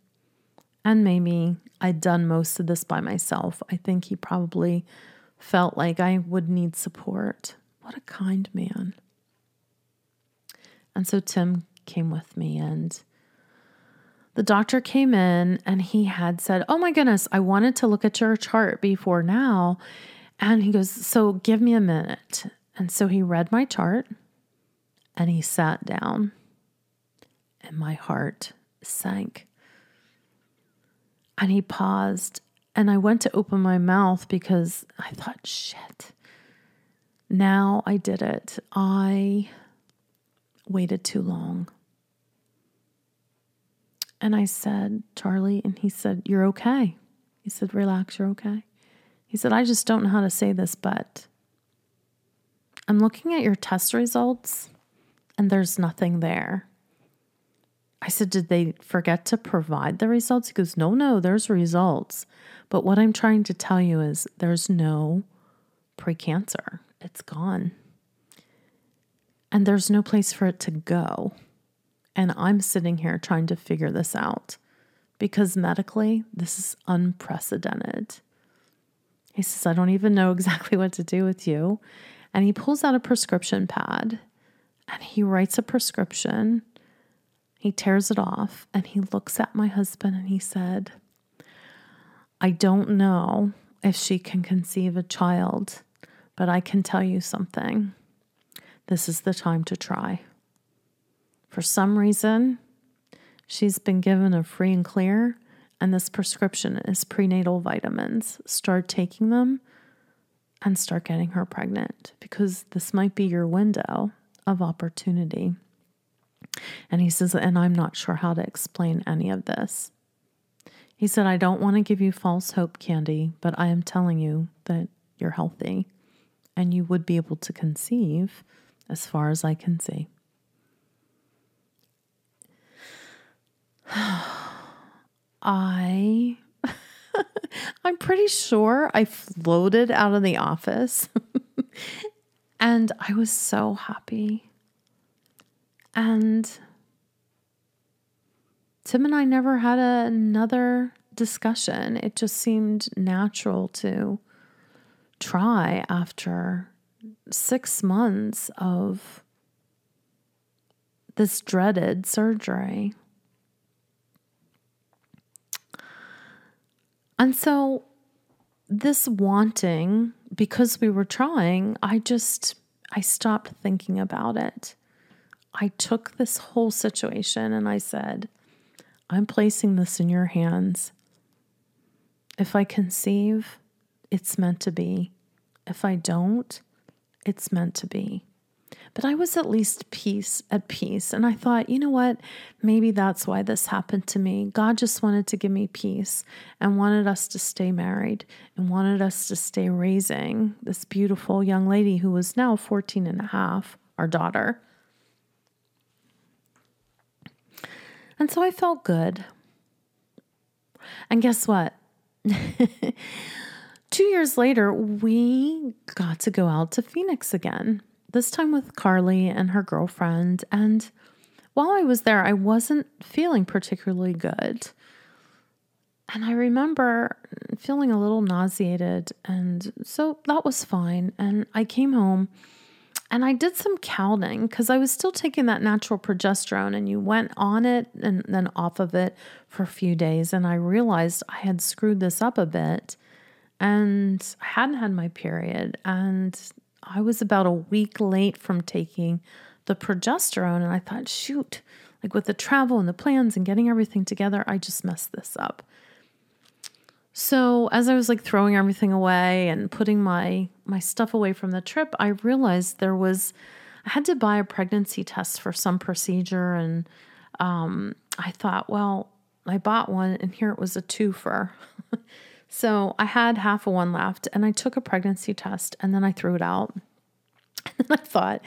And maybe I'd done most of this by myself. I think he probably felt like I would need support. What a kind man. And so Tim came with me, and the doctor came in and he had said, Oh my goodness, I wanted to look at your chart before now. And he goes, So give me a minute. And so he read my chart and he sat down, and my heart sank. And he paused, and I went to open my mouth because I thought, shit, now I did it. I waited too long. And I said, Charlie, and he said, You're okay. He said, Relax, you're okay. He said, I just don't know how to say this, but I'm looking at your test results and there's nothing there. I said, Did they forget to provide the results? He goes, No, no, there's results. But what I'm trying to tell you is there's no precancer, it's gone. And there's no place for it to go. And I'm sitting here trying to figure this out because medically, this is unprecedented. He says, I don't even know exactly what to do with you. And he pulls out a prescription pad and he writes a prescription. He tears it off and he looks at my husband and he said, I don't know if she can conceive a child, but I can tell you something. This is the time to try. For some reason, she's been given a free and clear, and this prescription is prenatal vitamins. Start taking them and start getting her pregnant because this might be your window of opportunity. And he says, and I'm not sure how to explain any of this. He said, I don't want to give you false hope, Candy, but I am telling you that you're healthy and you would be able to conceive as far as I can see. I I'm pretty sure I floated out of the office and I was so happy. And Tim and I never had a, another discussion. It just seemed natural to try after six months of this dreaded surgery. And so, this wanting, because we were trying, I just, I stopped thinking about it. I took this whole situation and I said, I'm placing this in your hands. If I conceive, it's meant to be. If I don't, it's meant to be. But I was at least peace at peace. And I thought, you know what? Maybe that's why this happened to me. God just wanted to give me peace and wanted us to stay married and wanted us to stay raising this beautiful young lady who was now 14 and a half, our daughter. And so I felt good. And guess what? Two years later, we got to go out to Phoenix again this time with Carly and her girlfriend. And while I was there, I wasn't feeling particularly good. And I remember feeling a little nauseated. And so that was fine. And I came home and I did some counting because I was still taking that natural progesterone. And you went on it and then off of it for a few days. And I realized I had screwed this up a bit. And I hadn't had my period. And I was about a week late from taking the progesterone, and I thought, shoot, like with the travel and the plans and getting everything together, I just messed this up. So as I was like throwing everything away and putting my my stuff away from the trip, I realized there was I had to buy a pregnancy test for some procedure, and um, I thought, well, I bought one, and here it was a twofer. So I had half of one left and I took a pregnancy test and then I threw it out. And I thought,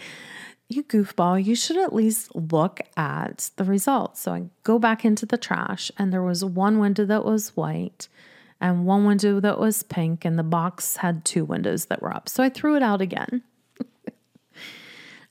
you goofball, you should at least look at the results. So I go back into the trash and there was one window that was white and one window that was pink, and the box had two windows that were up. So I threw it out again.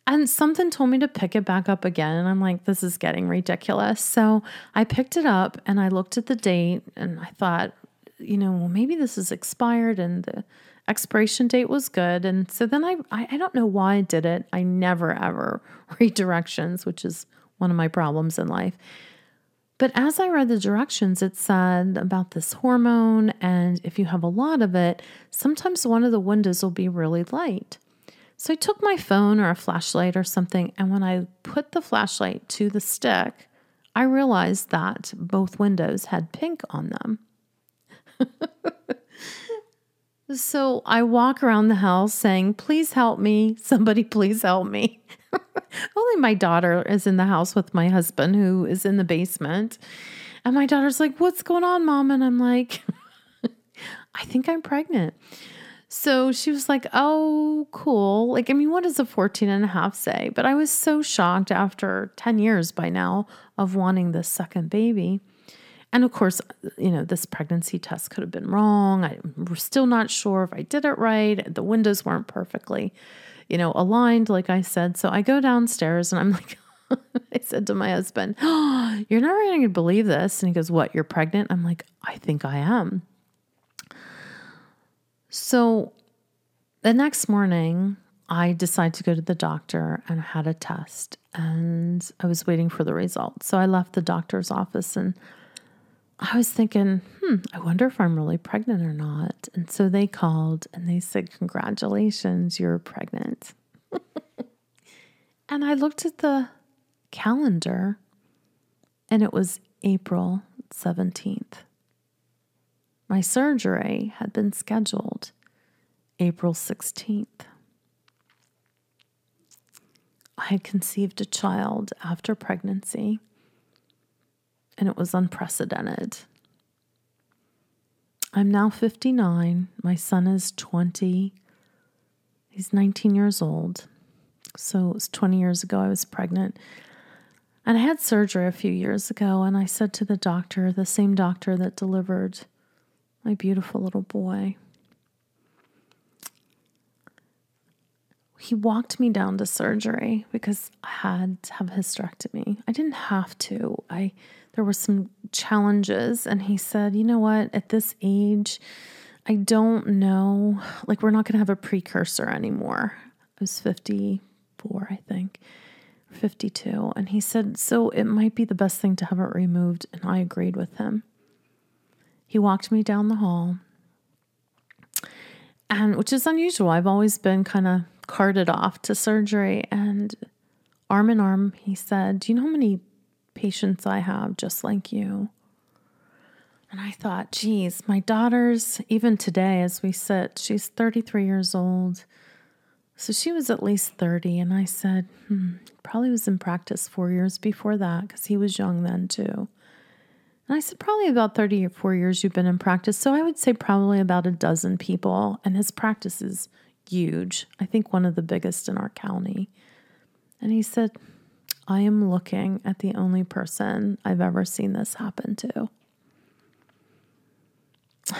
and something told me to pick it back up again. And I'm like, this is getting ridiculous. So I picked it up and I looked at the date and I thought, you know, well, maybe this is expired and the expiration date was good. And so then I, I, I don't know why I did it. I never ever read directions, which is one of my problems in life. But as I read the directions, it said about this hormone, and if you have a lot of it, sometimes one of the windows will be really light. So I took my phone or a flashlight or something, and when I put the flashlight to the stick, I realized that both windows had pink on them. so I walk around the house saying, Please help me. Somebody, please help me. Only my daughter is in the house with my husband, who is in the basement. And my daughter's like, What's going on, mom? And I'm like, I think I'm pregnant. So she was like, Oh, cool. Like, I mean, what does a 14 and a half say? But I was so shocked after 10 years by now of wanting this second baby. And of course, you know, this pregnancy test could have been wrong. I'm still not sure if I did it right. The windows weren't perfectly, you know, aligned, like I said. So I go downstairs and I'm like, I said to my husband, oh, You're never going to believe this. And he goes, What? You're pregnant? I'm like, I think I am. So the next morning, I decided to go to the doctor and I had a test and I was waiting for the results. So I left the doctor's office and I was thinking, hmm, I wonder if I'm really pregnant or not. And so they called and they said, Congratulations, you're pregnant. and I looked at the calendar and it was April 17th. My surgery had been scheduled April 16th. I had conceived a child after pregnancy, and it was unprecedented. I'm now 59. My son is 20. He's 19 years old. So it was 20 years ago I was pregnant. And I had surgery a few years ago, and I said to the doctor, the same doctor that delivered my beautiful little boy. He walked me down to surgery because I had to have hysterectomy. I didn't have to. I there were some challenges and he said, "You know what? At this age, I don't know. Like we're not going to have a precursor anymore." I was 54, I think. 52 and he said so it might be the best thing to have it removed and I agreed with him. He walked me down the hall, and which is unusual. I've always been kind of carted off to surgery, and arm in arm, he said, Do you know how many patients I have just like you? And I thought, geez, my daughter's, even today as we sit, she's 33 years old. So she was at least 30. And I said, hmm, probably was in practice four years before that because he was young then too. And I said, probably about 30 or four years you've been in practice. So I would say probably about a dozen people. And his practice is huge. I think one of the biggest in our county. And he said, I am looking at the only person I've ever seen this happen to.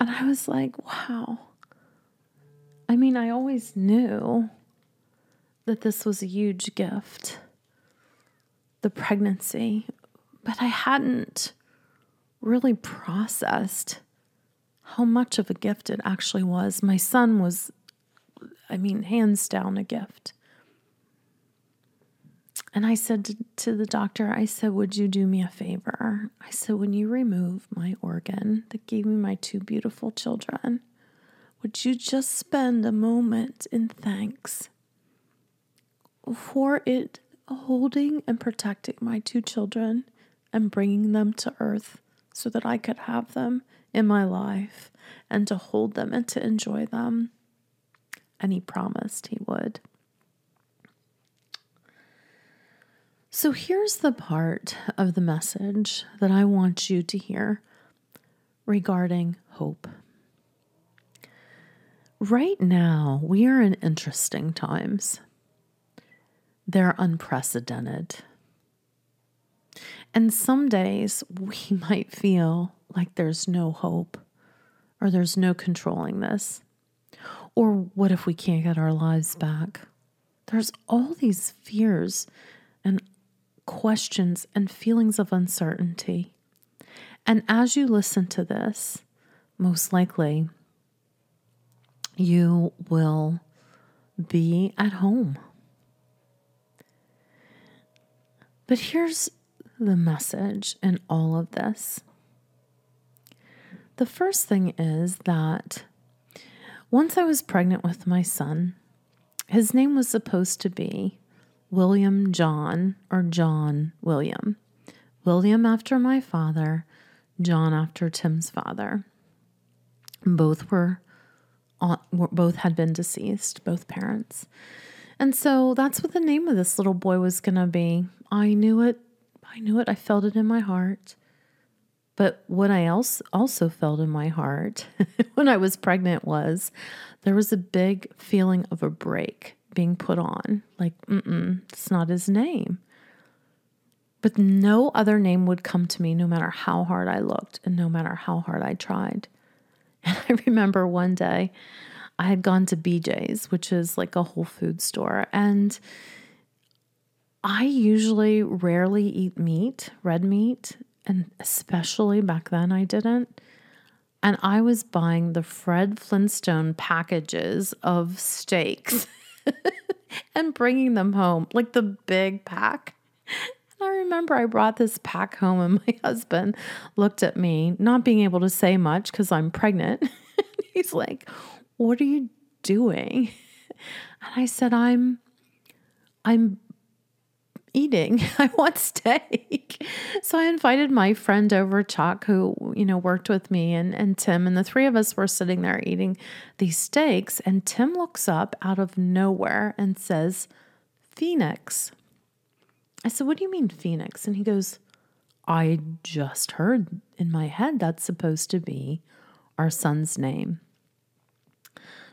And I was like, wow. I mean, I always knew that this was a huge gift the pregnancy but I hadn't really processed how much of a gift it actually was. My son was, I mean, hands down a gift. And I said to, the doctor, I said, Would you do me a favor? I said, When you remove my organ that gave me my two beautiful children, would you just spend a moment in thanks for it holding and protecting my two children and bringing them to earth so that I could have them in my life and to hold them and to enjoy them. And he promised he would. So here's the part of the message that I want you to hear regarding hope. Right now, we are in interesting times. They're unprecedented. And some days we might feel like there's no hope or there's no controlling this. Or what if we can't get our lives back? There's all these fears and questions and feelings of uncertainty. And as you listen to this, most likely you will be at home. But here's the message in all of this? The first thing is that once I was pregnant with my son, his name was supposed to be William John or John William. William after my father, John after Tim's father. Both uh, were, both had been deceased, both parents. And so that's what the name of this little boy was going to be. I knew it I knew it. I felt it in my heart. But what I also also felt in my heart when I was pregnant was there was a big feeling of a brake being put on. Like, mm-mm, it's not his name. But no other name would come to me no matter how hard I looked and no matter how hard I tried. And I remember one day I had gone to BJ's, which is like a Whole Food store, and I usually rarely eat meat, red meat, and especially back then I didn't. And I was buying the Fred Flintstone packages of steaks and bringing them home, like the big pack. And I remember I brought this pack home, and my husband looked at me, not being able to say much because I'm pregnant. He's like, What are you doing? And I said, I'm I'm eating. I want steak. So I invited my friend over, Chuck, who, you know, worked with me and, and Tim, and the three of us were sitting there eating these steaks. And Tim looks up out of nowhere and says, Phoenix. I said, What do you mean, Phoenix? And he goes, I just heard in my head that's supposed to be our son's name.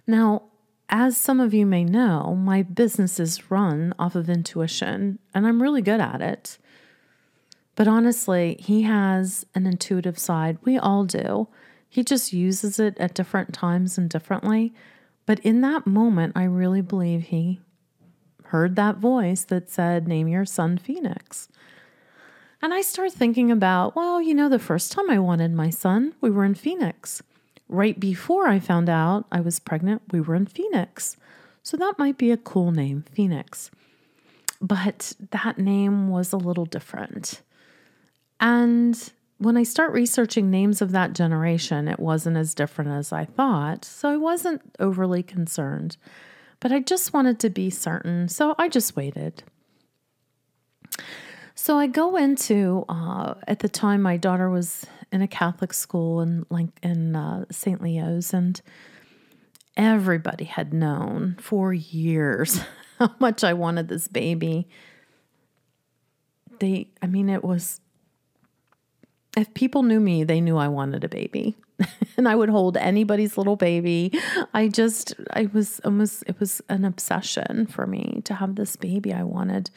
Now, as some of you may know, my business is run off of intuition, and I'm really good at it. But honestly, he has an intuitive side. We all do. He just uses it at different times and differently. But in that moment, I really believe he heard that voice that said, Name your son Phoenix. And I start thinking about, well, you know, the first time I wanted my son, we were in Phoenix. Right before I found out I was pregnant, we were in Phoenix. So that might be a cool name, Phoenix. But that name was a little different. And when I start researching names of that generation, it wasn't as different as I thought. So I wasn't overly concerned but I just wanted to be certain, so I just waited. So I go into uh, at the time my daughter was in a Catholic school in like in uh, St. Leo's, and everybody had known for years how much I wanted this baby. They, I mean, it was if people knew me, they knew I wanted a baby. and I would hold anybody's little baby. I just, I was almost, it was an obsession for me to have this baby I wanted.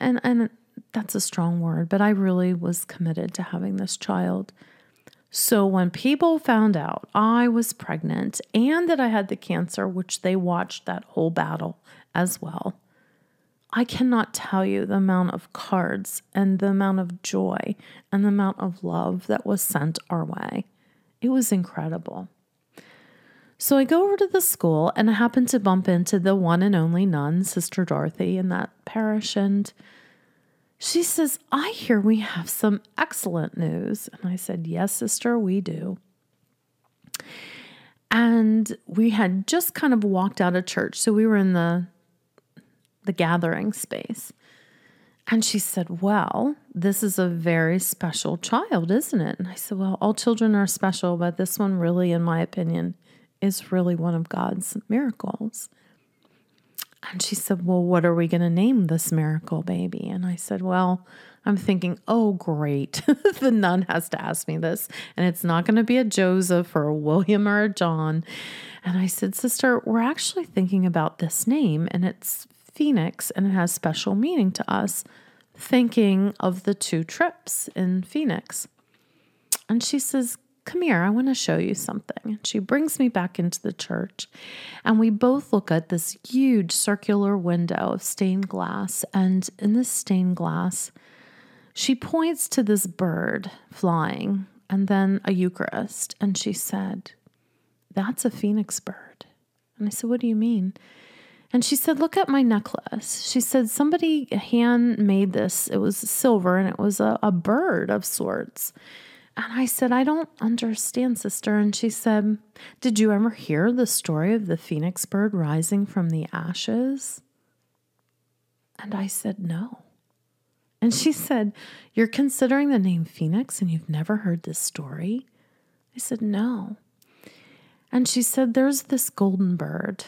And, and that's a strong word, but I really was committed to having this child. So when people found out I was pregnant and that I had the cancer, which they watched that whole battle as well, I cannot tell you the amount of cards and the amount of joy and the amount of love that was sent our way. It was incredible. So I go over to the school and I happen to bump into the one and only nun, Sister Dorothy, in that parish. And she says, I hear we have some excellent news. And I said, Yes, sister, we do. And we had just kind of walked out of church. So we were in the the gathering space. And she said, Well, this is a very special child, isn't it? And I said, Well, all children are special, but this one, really, in my opinion, is really one of God's miracles. And she said, Well, what are we going to name this miracle baby? And I said, Well, I'm thinking, oh, great. the nun has to ask me this. And it's not going to be a Joseph or a William or a John. And I said, Sister, we're actually thinking about this name, and it's Phoenix and it has special meaning to us, thinking of the two trips in Phoenix. And she says, Come here, I want to show you something. And she brings me back into the church, and we both look at this huge circular window of stained glass. And in this stained glass, she points to this bird flying and then a Eucharist. And she said, That's a phoenix bird. And I said, What do you mean? And she said, Look at my necklace. She said, Somebody hand made this. It was silver and it was a, a bird of sorts. And I said, I don't understand, sister. And she said, Did you ever hear the story of the phoenix bird rising from the ashes? And I said, No. And she said, You're considering the name Phoenix and you've never heard this story? I said, No. And she said, There's this golden bird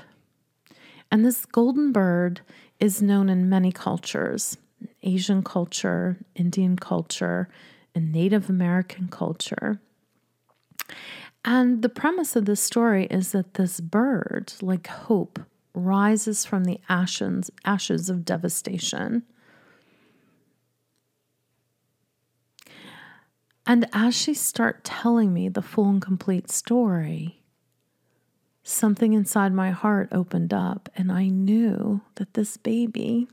and this golden bird is known in many cultures Asian culture, Indian culture, in Native American culture. And the premise of this story is that this bird, like hope, rises from the ashes, ashes of devastation. And as she started telling me the full and complete story, something inside my heart opened up, and I knew that this baby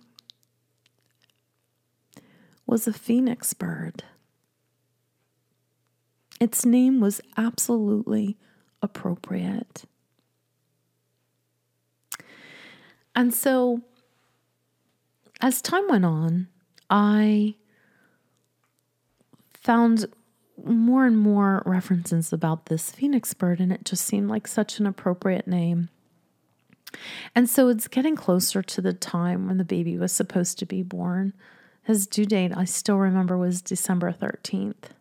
was a phoenix bird. Its name was absolutely appropriate. And so, as time went on, I found more and more references about this phoenix bird, and it just seemed like such an appropriate name. And so it's getting closer to the time when the baby was supposed to be born. His due date, I still remember, was December 13th.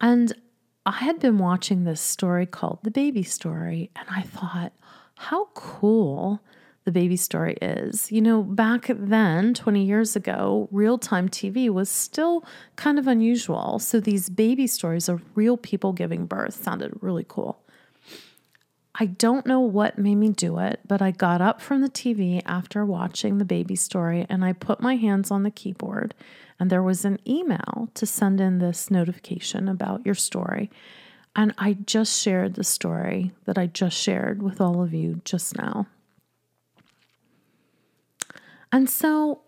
And I had been watching this story called The Baby Story, and I thought, how cool the baby story is. You know, back then, 20 years ago, real time TV was still kind of unusual. So these baby stories of real people giving birth sounded really cool. I don't know what made me do it, but I got up from the TV after watching the baby story and I put my hands on the keyboard and there was an email to send in this notification about your story. And I just shared the story that I just shared with all of you just now. And so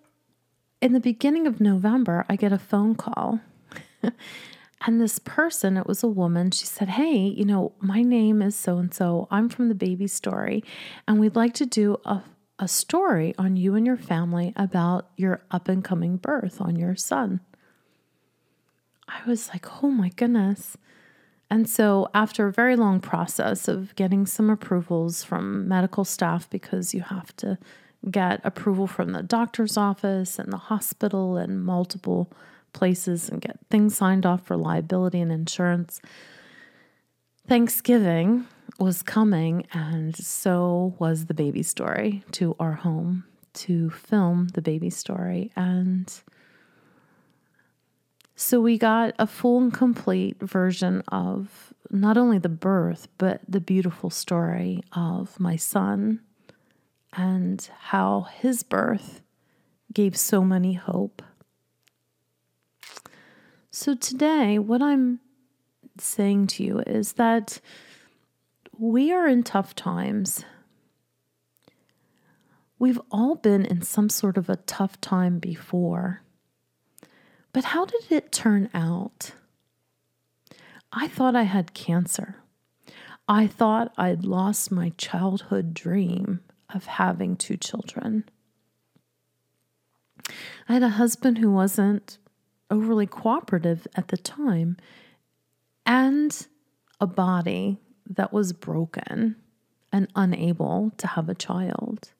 in the beginning of November, I get a phone call. and this person, it was a woman, she said, Hey, you know, my name is so and so. I'm from the baby story, and we'd like to do a a story on you and your family about your up and coming birth on your son. I was like, oh my goodness. And so, after a very long process of getting some approvals from medical staff, because you have to get approval from the doctor's office and the hospital and multiple places and get things signed off for liability and insurance, Thanksgiving was coming, and so was the baby story to our home to film the baby story. And so we got a full and complete version of not only the birth, but the beautiful story of my son and how his birth gave so many hope. So today, what I'm saying to you is that we are in tough times. We've all been in some sort of a tough time before. But how did it turn out? I thought I had cancer. I thought I'd lost my childhood dream of having two children. I had a husband who wasn't overly cooperative at the time and a body that was broken and unable to have a child.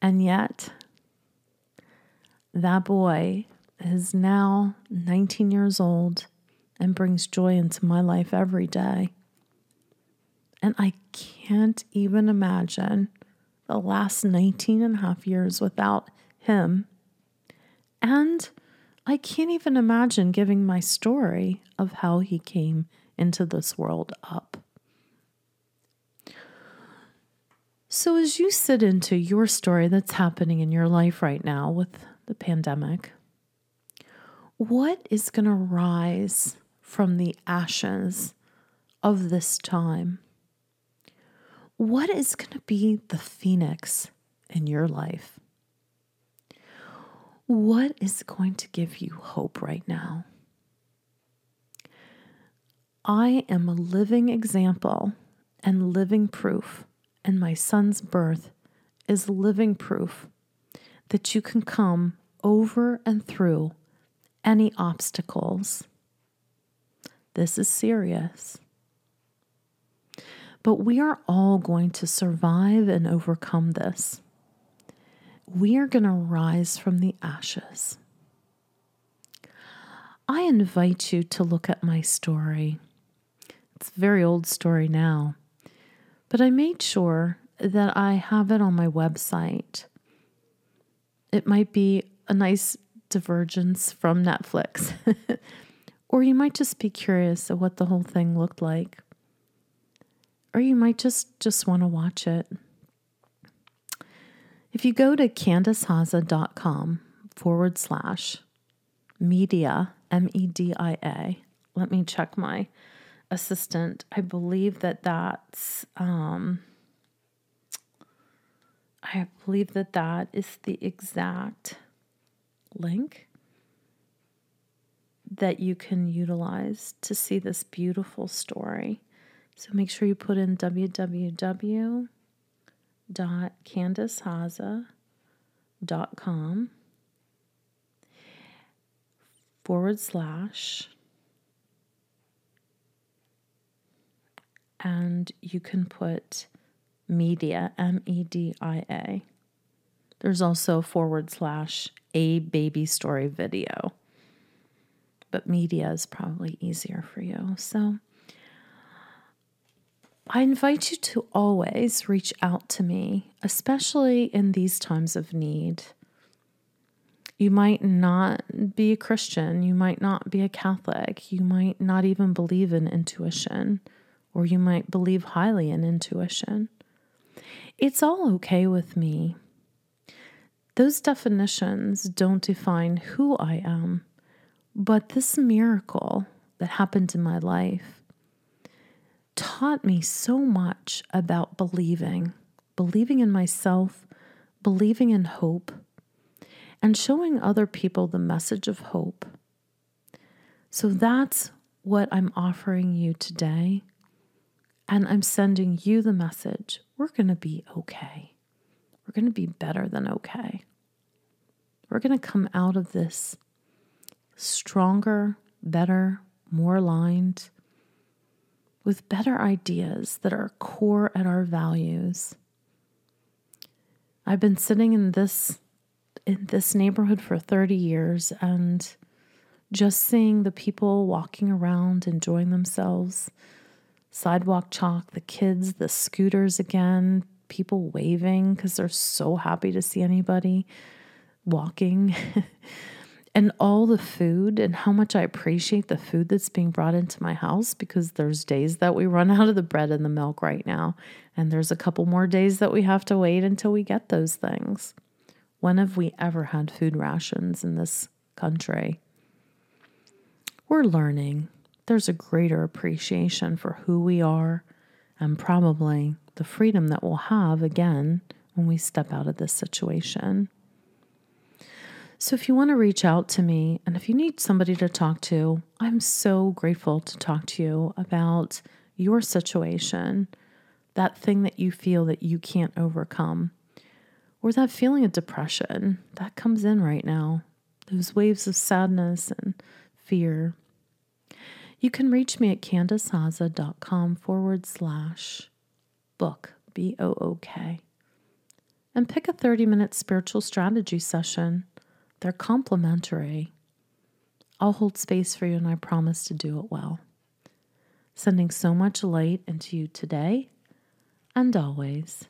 And yet, that boy is now 19 years old and brings joy into my life every day. And I can't even imagine the last 19 and a half years without him. And I can't even imagine giving my story of how he came into this world up. So, as you sit into your story that's happening in your life right now with the pandemic, what is going to rise from the ashes of this time? What is going to be the phoenix in your life? What is going to give you hope right now? I am a living example and living proof, and my son's birth is living proof that you can come over and through any obstacles. This is serious. But we are all going to survive and overcome this. We are going to rise from the ashes. I invite you to look at my story it's a very old story now. But I made sure that I have it on my website. It might be a nice divergence from Netflix. or you might just be curious of what the whole thing looked like. Or you might just just want to watch it. If you go to CandiceHozza.com forward slash media, M E D I A, let me check my assistant. I believe that that's, um, I believe that that is the exact link that you can utilize to see this beautiful story. So make sure you put in www.candicehozza.com forward slash and you can put media, M E D I A. There's also forward slash a baby story video, but media is probably easier for you. So I invite you to always reach out to me, especially in these times of need. You might not be a Christian, you might not be a Catholic, you might not even believe in intuition or you might believe highly in intuition. It's all okay with me. Those definitions don't define who I am, but this miracle that happened in my life taught me so much about believing, believing in myself, believing in hope, and showing other people the message of hope. So that's what I'm offering you today and I'm sending you the message we're going to be okay. We're going to be better than okay. We're going to come out of this stronger, better, more aligned, with better ideas that are core at our values. I've been sitting in this in this neighborhood for 30 years and just seeing the people walking around enjoying themselves sidewalk chalk, the kids, the scooters again, people waving because they're so happy to see anybody walking. and all the food and how much I appreciate the food that's being brought into my house because there's days that we run out of the bread and the milk right now. And there's a couple more days that we have to wait until we get those things. When have we ever had food rations in this country? We're learning there's a greater appreciation for who we are and probably the freedom that we'll have again when we step out of this situation. So, if you want to reach out to me and if you need somebody to talk to, I'm so grateful to talk to you about your situation, that thing that you feel that you can't overcome, or that feeling of depression that comes in right now, those waves of sadness and fear. You can reach me at candicehozza.com forward slash book, B O O K, and pick a 30 minute spiritual strategy session. They're complimentary. I'll hold space for you and I promise to do it well. Sending so much light into you today and always.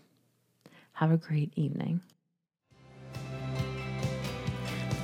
Have a great evening.